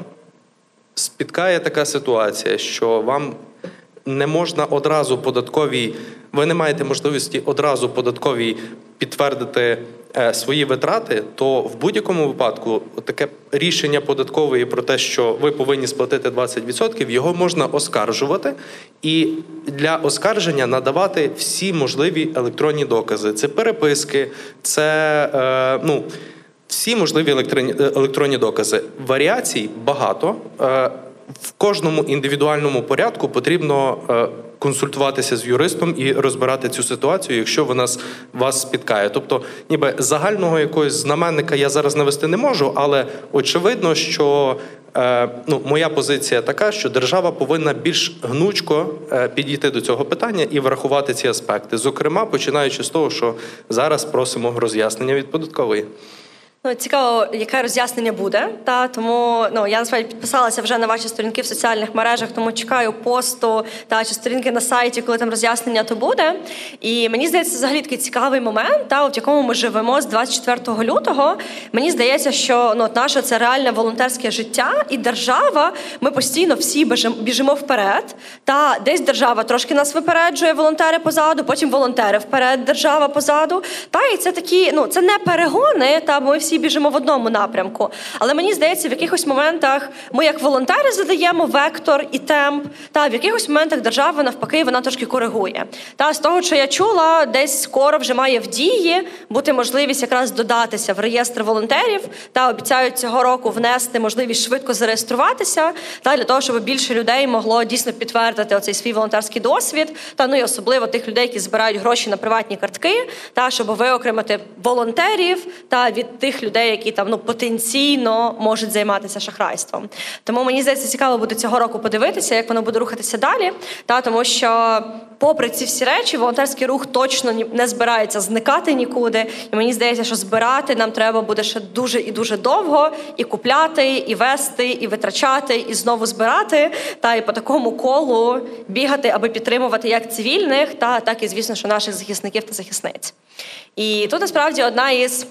спіткає така ситуація, що вам не можна одразу податковій, ви не маєте можливості одразу податковій підтвердити е, свої витрати, то в будь-якому випадку таке рішення податкової про те, що ви повинні сплатити 20%, його можна оскаржувати і для оскарження надавати всі можливі електронні докази. Це переписки, це е, ну. Всі можливі електронні електронні докази. Варіацій багато. В кожному індивідуальному порядку потрібно е, консультуватися з юристом і розбирати цю ситуацію, якщо вона вас спіткає. Тобто, ніби загального якогось знаменника я зараз навести не можу, але очевидно, що е, ну, моя позиція така, що держава повинна більш гнучко е, підійти до цього питання і врахувати ці аспекти. Зокрема, починаючи з того, що зараз просимо роз'яснення від податкової. Ну, цікаво, яке роз'яснення буде. Та тому ну я насправді підписалася вже на ваші сторінки в соціальних мережах, тому чекаю посту та чи сторінки на сайті, коли там роз'яснення то буде. І мені здається, взагалі такий цікавий момент, та в якому ми живемо з 24 лютого. Мені здається, що ну наше це реальне волонтерське життя і держава. Ми постійно всі біжимо вперед. Та десь держава трошки нас випереджує, волонтери позаду, потім волонтери вперед, держава позаду. Та і це такі, ну це не перегони, та ми всі всі біжимо в одному напрямку. Але мені здається, в якихось моментах ми, як волонтери, задаємо вектор і темп. Та в якихось моментах держава навпаки вона трошки коригує. Та з того, що я чула, десь скоро вже має в дії бути можливість якраз додатися в реєстр волонтерів та обіцяють цього року внести можливість швидко зареєструватися та для того, щоб більше людей могло дійсно підтвердити оцей свій волонтерський досвід, та ну і особливо тих людей, які збирають гроші на приватні картки, та щоб виокремити волонтерів та від тих людей, які там ну потенційно можуть займатися шахрайством. Тому мені здається, цікаво буде цього року подивитися, як воно буде рухатися далі. Та тому, що, попри ці всі речі, волонтерський рух точно не збирається зникати нікуди. І мені здається, що збирати нам треба буде ще дуже і дуже довго і купляти, і вести, і витрачати, і знову збирати. Та і по такому колу бігати, аби підтримувати як цивільних, та так і звісно, що наших захисників та захисниць. І тут насправді одна із.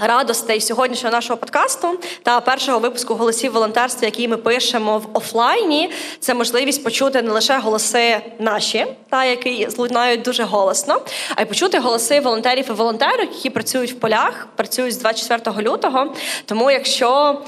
Радостей сьогоднішнього нашого подкасту та першого випуску голосів волонтерства, який ми пишемо в офлайні, це можливість почути не лише голоси наші, та які лунають дуже голосно, а й почути голоси волонтерів і волонтерок, які працюють в полях, працюють з 24 лютого. Тому, якщо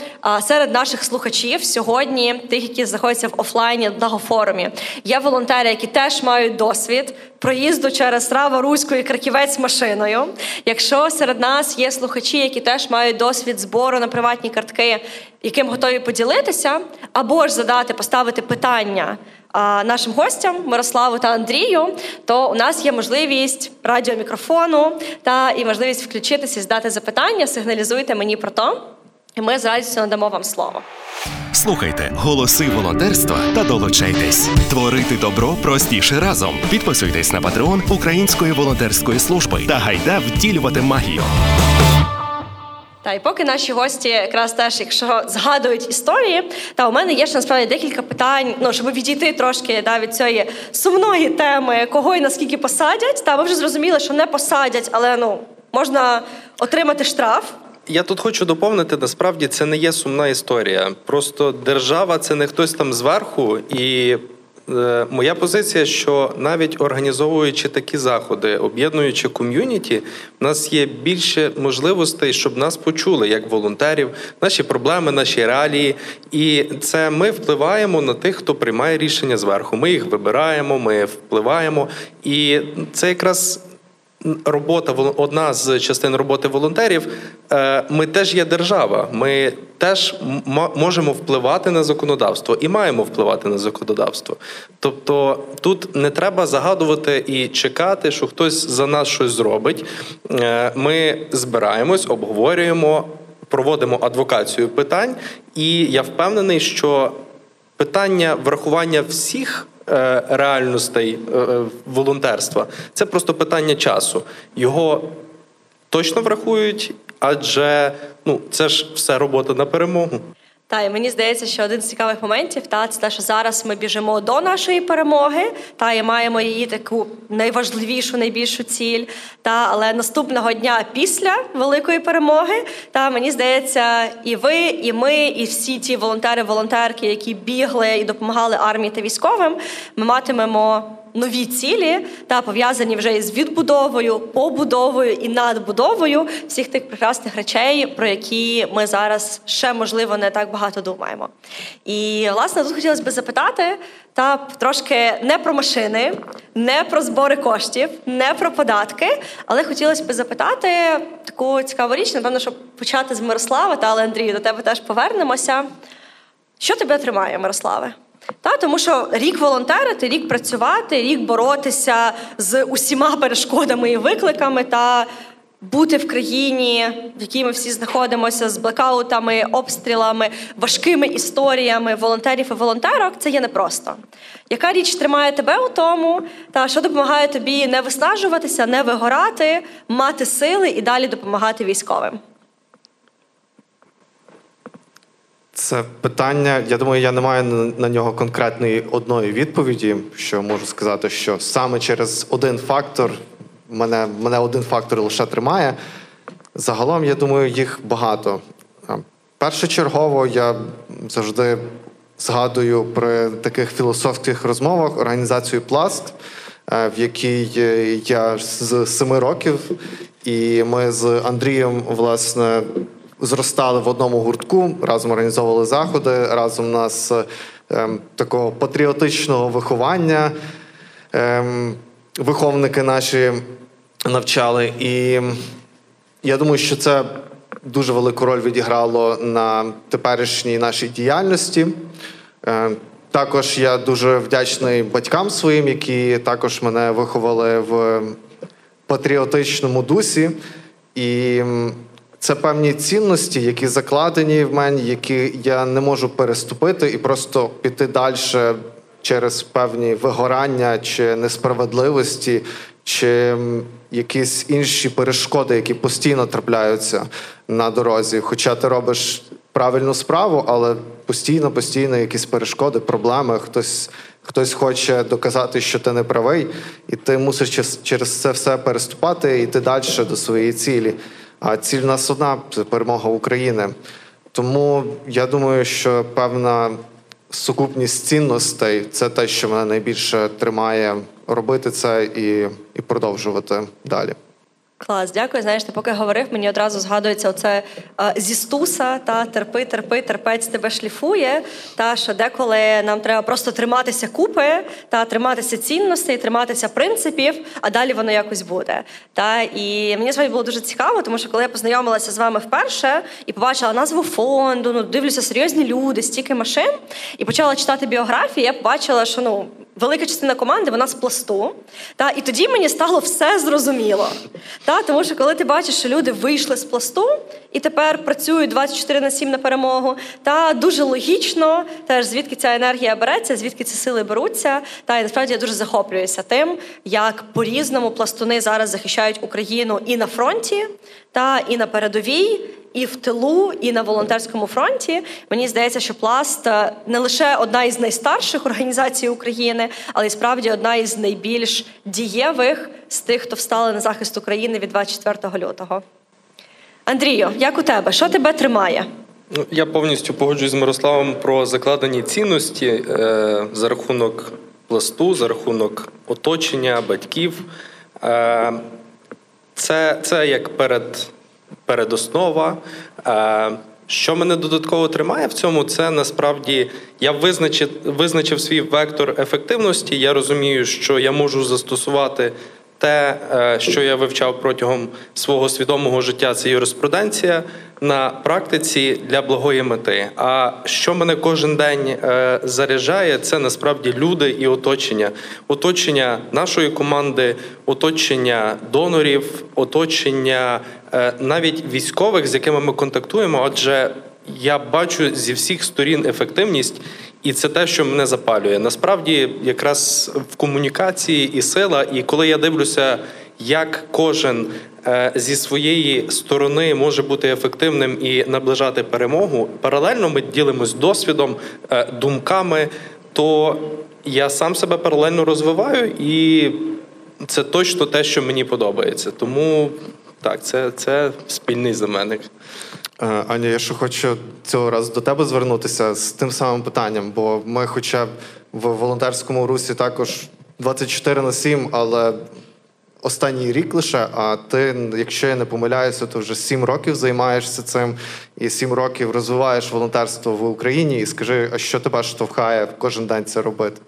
серед наших слухачів сьогодні, тих, які знаходяться в офлайні одного форумі, є волонтери, які теж мають досвід проїзду через Рава Руську і Краківець машиною. Якщо серед нас є слухачі, які теж мають досвід збору на приватні картки, яким готові поділитися, або ж задати, поставити питання. Нашим гостям Мирославу та Андрію, то у нас є можливість радіомікрофону та і можливість включитися, здати запитання. Сигналізуйте мені про то, ми з радістю надамо вам слово. Слухайте голоси волонтерства та долучайтесь. Творити добро простіше разом. Підписуйтесь на патреон Української волонтерської служби та гайда втілювати магію. Та і поки наші гості якраз теж, якщо згадують історії, та у мене є ж насправді декілька питань, ну щоб відійти трошки да, від цієї сумної теми, кого і наскільки посадять. Та ви вже зрозуміли, що не посадять, але ну можна отримати штраф. Я тут хочу доповнити, насправді це не є сумна історія. Просто держава це не хтось там зверху, і е, моя позиція, що навіть організовуючи такі заходи, об'єднуючи ком'юніті, в нас є більше можливостей, щоб нас почули як волонтерів, наші проблеми, наші реалії. І це ми впливаємо на тих, хто приймає рішення зверху. Ми їх вибираємо, ми впливаємо, і це якраз робота одна з частин роботи волонтерів. Е, ми теж є держава. Ми теж можемо впливати на законодавство і маємо впливати на законодавство. Тобто тут не треба загадувати і чекати, що хтось за нас щось зробить. Е, ми збираємось, обговорюємо, проводимо адвокацію питань, і я впевнений, що питання врахування всіх. Е, реальностей е, е, волонтерства. Це просто питання часу. Його точно врахують, адже ну це ж все робота на перемогу. Та і мені здається, що один з цікавих моментів та це те, що зараз ми біжимо до нашої перемоги, та і маємо її таку найважливішу, найбільшу ціль. Та але наступного дня після великої перемоги, та мені здається, і ви, і ми, і всі ті волонтери-волонтерки, які бігли і допомагали армії та військовим, ми матимемо нові цілі, та пов'язані вже із відбудовою, побудовою і надбудовою всіх тих прекрасних речей, про які ми зараз ще можливо не так багато думаємо. І власне тут хотілося б запитати та трошки не про машини, не про збори коштів, не про податки, але хотілося б запитати таку цікаву річ, напевно, щоб почати з Мирослава, та але Андрію, до тебе теж повернемося. Що тебе тримає, Мирославе? Та, тому що рік волонтерити, рік працювати, рік боротися з усіма перешкодами і викликами та бути в країні, в якій ми всі знаходимося, з блекаутами, обстрілами, важкими історіями волонтерів і волонтерок, це є непросто. Яка річ тримає тебе у тому, та що допомагає тобі не виснажуватися, не вигорати, мати сили і далі допомагати військовим? Це питання. Я думаю, я не маю на нього конкретної одної відповіді. Що можу сказати, що саме через один фактор мене мене один фактор лише тримає. Загалом, я думаю, їх багато. Першочергово я завжди згадую при таких філософських розмовах організацію Пласт, е, в якій я з семи років, і ми з Андрієм власне зростали в одному гуртку, разом організовували заходи, разом нас ем, такого патріотичного виховання. Ем, виховники наші навчали. І я думаю, що це дуже велику роль відіграло на теперішній нашій діяльності. Е, також я дуже вдячний батькам своїм, які також мене виховали в патріотичному дусі. І це певні цінності, які закладені в мене, які я не можу переступити і просто піти далі через певні вигорання чи несправедливості, чи якісь інші перешкоди, які постійно трапляються на дорозі. Хоча ти робиш правильну справу, але постійно, постійно якісь перешкоди, проблеми. Хтось хтось хоче доказати, що ти не правий, і ти мусиш через це все переступати і йти далі до своєї цілі. А ціль нас одна це перемога України. Тому я думаю, що певна сукупність цінностей це те, що мене найбільше тримає робити це і, і продовжувати далі. Клас, дякую. Знаєш, ти поки говорив, мені одразу згадується оце а, зі стуса та терпи, терпи, терпець тебе шліфує. Та що деколи нам треба просто триматися купи, та триматися цінностей, триматися принципів, а далі воно якось буде. Та і мені справді було дуже цікаво, тому що коли я познайомилася з вами вперше і побачила назву фонду, ну дивлюся серйозні люди, стільки машин, і почала читати біографії, я побачила, що ну велика частина команди вона з пласту. Та, І тоді мені стало все зрозуміло. Та, Тому що коли ти бачиш, що люди вийшли з пласту і тепер працюють 24 на 7 на перемогу, та дуже логічно, теж звідки ця енергія береться, звідки ці сили беруться. Та і насправді я дуже захоплююся тим, як по-різному пластуни зараз захищають Україну і на фронті, та і на передовій і в тилу, і на волонтерському фронті. Мені здається, що пласт е, не лише одна із найстарших організацій України, але й справді одна із найбільш дієвих з тих, хто встали на захист України від 24 лютого. Андрію, як у тебе? Що тебе тримає? Ну, я повністю погоджуюсь з Мирославом про закладені цінності е, за рахунок пласту, за рахунок оточення, батьків. Е, Це це як перед передоснова. Е, що мене додатково тримає в цьому, це насправді я визначив, визначив свій вектор ефективності. Я розумію, що я можу застосувати те, е, що я вивчав протягом свого свідомого життя, це юриспруденція на практиці для благої мети. А що мене кожен день е, заряджає, це насправді люди і оточення, оточення нашої команди, оточення донорів, оточення е, навіть військових, з якими ми контактуємо, адже я бачу зі всіх сторін ефективність. І це те, що мене запалює. Насправді, якраз в комунікації і сила. І коли я дивлюся, як кожен е, зі своєї сторони може бути ефективним і наближати перемогу, паралельно ми ділимось досвідом, е, думками, то я сам себе паралельно розвиваю, і це точно те, що мені подобається. Тому так, це, це спільний знаменник. Е, Аня, я ще хочу цього разу до тебе звернутися з тим самим питанням, бо ми, хоча б в волонтерському русі також 24 на 7, але останній рік лише. А ти, якщо я не помиляюся, то вже 7 років займаєшся цим і 7 років розвиваєш волонтерство в Україні. І скажи, а що тебе штовхає кожен день це робити?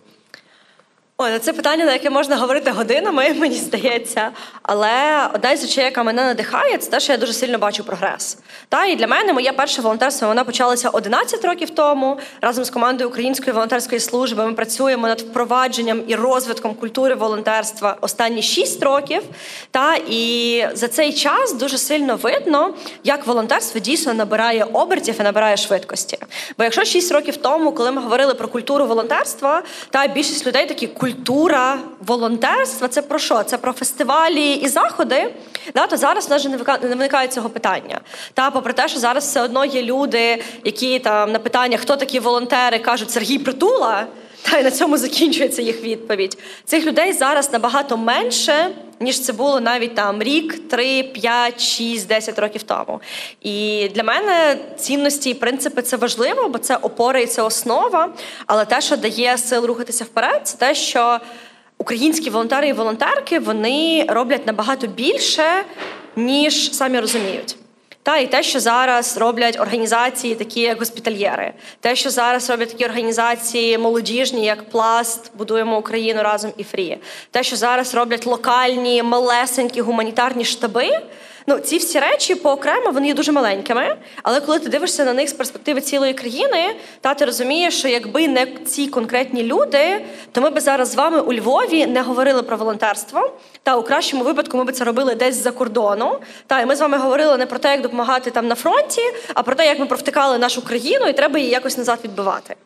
Ой, це питання, на яке можна говорити годинами, мені здається. Але одна із речей, яка мене надихає, це те, що я дуже сильно бачу прогрес. Та і для мене моє перше волонтерство воно почалося 11 років тому. Разом з командою Української волонтерської служби ми працюємо над впровадженням і розвитком культури волонтерства останні 6 років. Та і за цей час дуже сильно видно, як волонтерство дійсно набирає обертів і набирає швидкості. Бо якщо 6 років тому, коли ми говорили про культуру волонтерства, та більшість людей такі культура волонтерства це про що? Це про фестивалі і заходи. Да, то зараз навіть не виникає цього питання. Та попри те, що зараз все одно є люди, які там на питання, хто такі волонтери, кажуть Сергій Притула. Та й на цьому закінчується їх відповідь. Цих людей зараз набагато менше, ніж це було навіть там рік, три, п'ять, шість, десять років тому. І для мене цінності і принципи це важливо, бо це опора і це основа. Але те, що дає сил рухатися вперед, це те, що українські волонтери і волонтерки вони роблять набагато більше, ніж самі розуміють. Та і те, що зараз роблять організації, такі як госпітальєри, те, що зараз роблять такі організації молодіжні, як Пласт, будуємо Україну разом і Фрі, те, що зараз роблять локальні малесенькі гуманітарні штаби. Ну, ці всі речі поокремо вони є дуже маленькими, але коли ти дивишся на них з перспективи цілої країни, та ти розумієш, що якби не ці конкретні люди, то ми би зараз з вами у Львові не говорили про волонтерство. Та у кращому випадку ми би це робили десь за кордону. Та і ми з вами говорили не про те, як допомагати там на фронті, а про те, як ми провтикали нашу країну, і треба її якось назад відбивати.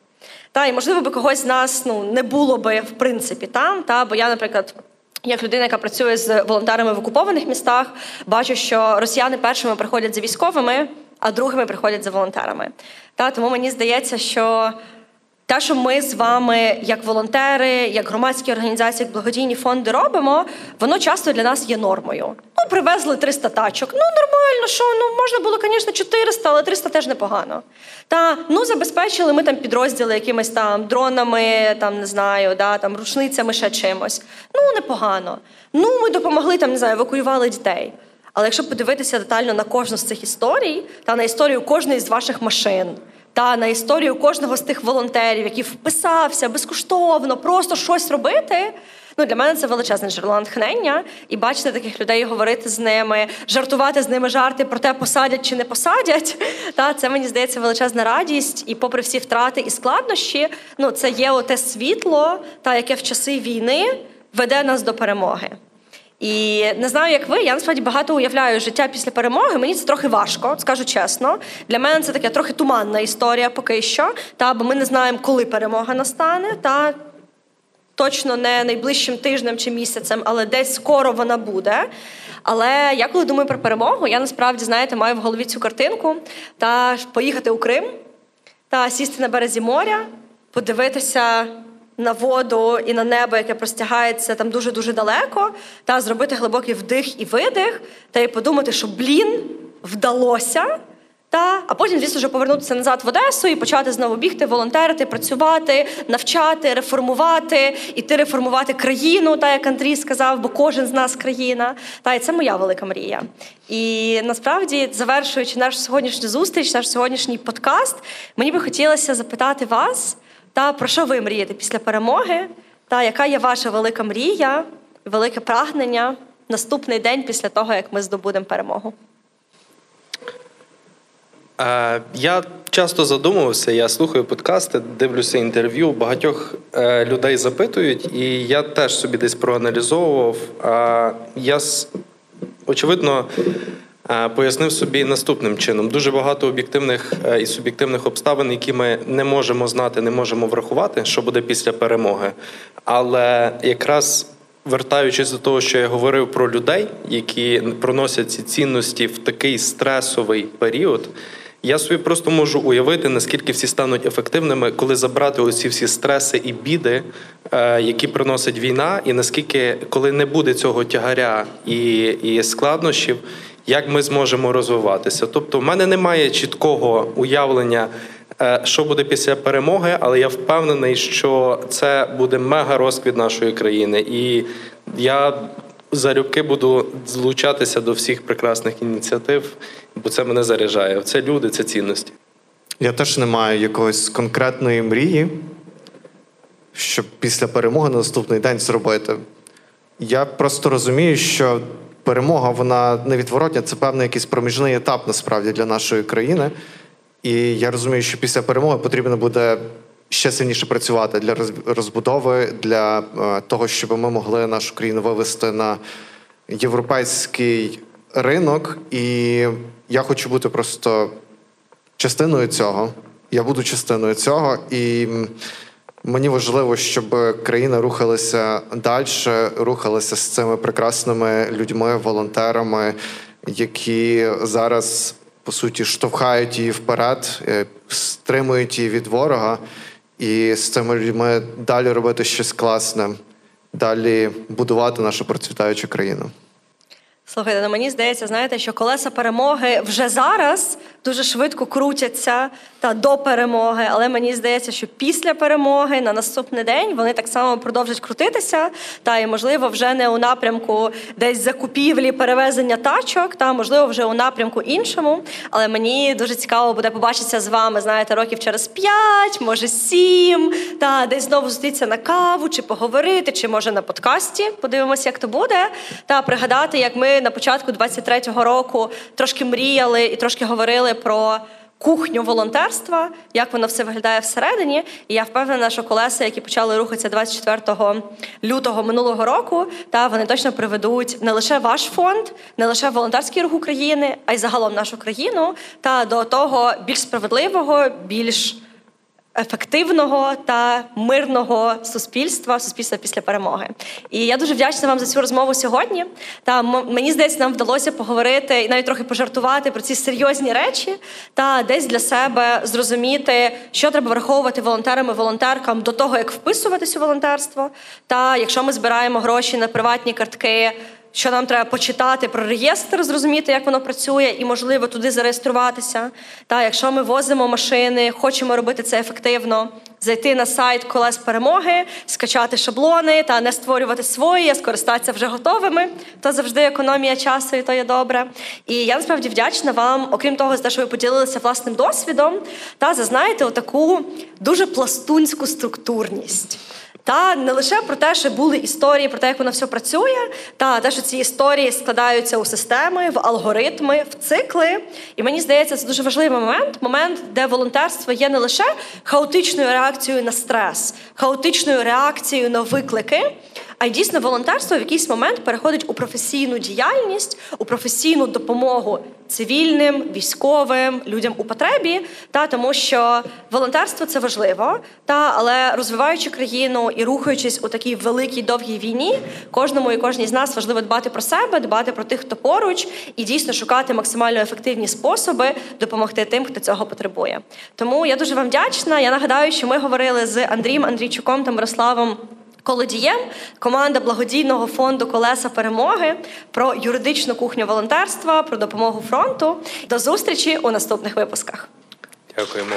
Та і можливо би когось з нас ну не було би в принципі там. Та бо я, наприклад. Як людина, яка працює з волонтерами в окупованих містах, бачу, що росіяни першими приходять за військовими, а другими приходять за волонтерами. Та тому мені здається, що те, що ми з вами, як волонтери, як громадські організації, як благодійні фонди робимо, воно часто для нас є нормою. Ну, привезли 300 тачок. Ну, нормально, що ну можна було, звісно, 400, але 300 теж непогано. Та ну забезпечили ми там підрозділи якимись там дронами, там не знаю, да, там рушницями ще чимось. Ну, непогано. Ну, ми допомогли там, не знаю, евакуювали дітей. Але якщо подивитися детально на кожну з цих історій, та на історію кожної з ваших машин та на історію кожного з тих волонтерів, який вписався безкоштовно, просто щось робити. Ну, для мене це величезне джерело натхнення, і бачити таких людей, говорити з ними, жартувати з ними жарти про те, посадять чи не посадять. Та це мені здається величезна радість, і, попри всі втрати і складнощі, ну це є оте світло, та яке в часи війни веде нас до перемоги. І не знаю, як ви, я насправді багато уявляю життя після перемоги. Мені це трохи важко, скажу чесно. Для мене це така трохи туманна історія поки що. Та бо ми не знаємо, коли перемога настане. Та точно не найближчим тижнем чи місяцем, але десь скоро вона буде. Але я коли думаю про перемогу, я насправді знаєте маю в голові цю картинку та поїхати у Крим та сісти на березі моря, подивитися на воду і на небо, яке простягається там дуже дуже далеко, та зробити глибокий вдих і видих, та й подумати, що блін вдалося. Та, а потім, звісно, вже повернутися назад в Одесу і почати знову бігти, волонтерити, працювати, навчати, реформувати, іти реформувати країну, та як Андрій сказав, бо кожен з нас країна. Та і це моя велика мрія. І насправді, завершуючи нашу сьогоднішню зустріч, наш сьогоднішній подкаст, мені би хотілося запитати вас. Та про що ви мрієте після перемоги? Та яка є ваша велика мрія, велике прагнення наступний день після того, як ми здобудемо перемогу? Е, я часто задумувався, я слухаю подкасти, дивлюся інтерв'ю. Багатьох е, людей запитують, і я теж собі десь проаналізовував. Я очевидно Е, пояснив собі наступним чином: дуже багато об'єктивних е, і суб'єктивних обставин, які ми не можемо знати, не можемо врахувати, що буде після перемоги. Але якраз вертаючись до того, що я говорив про людей, які проносять ці цінності в такий стресовий період. Я собі просто можу уявити, наскільки всі стануть ефективними, коли забрати оці всі стреси і біди, е, які приносить війна, і наскільки, коли не буде цього тягаря і, і складнощів, як ми зможемо розвиватися. Тобто, в мене немає чіткого уявлення, е, що буде після перемоги, але я впевнений, що це буде мега розквіт нашої країни. І я залюбки буду злучатися до всіх прекрасних ініціатив, бо це мене заряджає. Це люди, це цінності. Я теж не маю якоїсь конкретної мрії, щоб після перемоги на наступний день зробити. Я просто розумію, що перемога вона невідворотня, це певний якийсь проміжний етап насправді для нашої країни. І я розумію, що після перемоги потрібно буде ще сильніше працювати для розбудови, для е, того, щоб ми могли нашу країну вивести на європейський ринок. І я хочу бути просто частиною цього. Я буду частиною цього і. Мені важливо, щоб країна рухалася далі, рухалася з цими прекрасними людьми, волонтерами, які зараз по суті штовхають її вперед, е, стримують її від ворога, і з цими людьми далі робити щось класне, далі будувати нашу процвітаючу країну. Слухайте, ну мені здається, знаєте, що колеса перемоги вже зараз дуже швидко крутяться та до перемоги, але мені здається, що після перемоги на наступний день вони так само продовжать крутитися. Та і можливо вже не у напрямку десь закупівлі, перевезення тачок, та можливо вже у напрямку іншому. Але мені дуже цікаво буде побачитися з вами, знаєте, років через п'ять, може сім, та десь знову зустрітися на каву, чи поговорити, чи може на подкасті. Подивимося, як то буде, та пригадати, як ми на початку 23-го року трошки мріяли і трошки говорили про. Кухню волонтерства, як воно все виглядає всередині, і я впевнена, що колеса, які почали рухатися 24 лютого минулого року, та вони точно приведуть не лише ваш фонд, не лише волонтерський рух України, а й загалом нашу країну та до того більш справедливого, більш ефективного та мирного суспільства, суспільства після перемоги. І я дуже вдячна вам за цю розмову сьогодні. Та мені здається, нам вдалося поговорити і навіть трохи пожартувати про ці серйозні речі, та десь для себе зрозуміти, що треба враховувати волонтерам і волонтеркам до того, як вписуватись у волонтерство. Та якщо ми збираємо гроші на приватні картки що нам треба почитати про реєстр, зрозуміти, як воно працює, і, можливо, туди зареєструватися. Та якщо ми возимо машини, хочемо робити це ефективно, зайти на сайт колес перемоги, скачати шаблони та не створювати свої, а скористатися вже готовими, то завжди економія часу, і то є добре. І я насправді вдячна вам, окрім того, за те, що ви поділилися власним досвідом, та зазнаєте отаку дуже пластунську структурність. Та не лише про те, що були історії, про те, як воно все працює, та те, що ці історії складаються у системи, в алгоритми, в цикли. І мені здається, це дуже важливий момент момент, де волонтерство є не лише хаотичною реакцією на стрес, хаотичною реакцією на виклики. А й дійсно волонтерство в якийсь момент переходить у професійну діяльність, у професійну допомогу цивільним, військовим, людям у потребі, та тому що волонтерство це важливо, та але розвиваючи країну і рухаючись у такій великій довгій війні, кожному і кожній з нас важливо дбати про себе, дбати про тих, хто поруч, і дійсно шукати максимально ефективні способи допомогти тим, хто цього потребує. Тому я дуже вам вдячна. Я нагадаю, що ми говорили з Андрієм Андрійчуком та Мирославом. Колодієм, команда благодійного фонду Колеса перемоги про юридичну кухню волонтерства, про допомогу фронту. До зустрічі у наступних випусках. Дякуємо.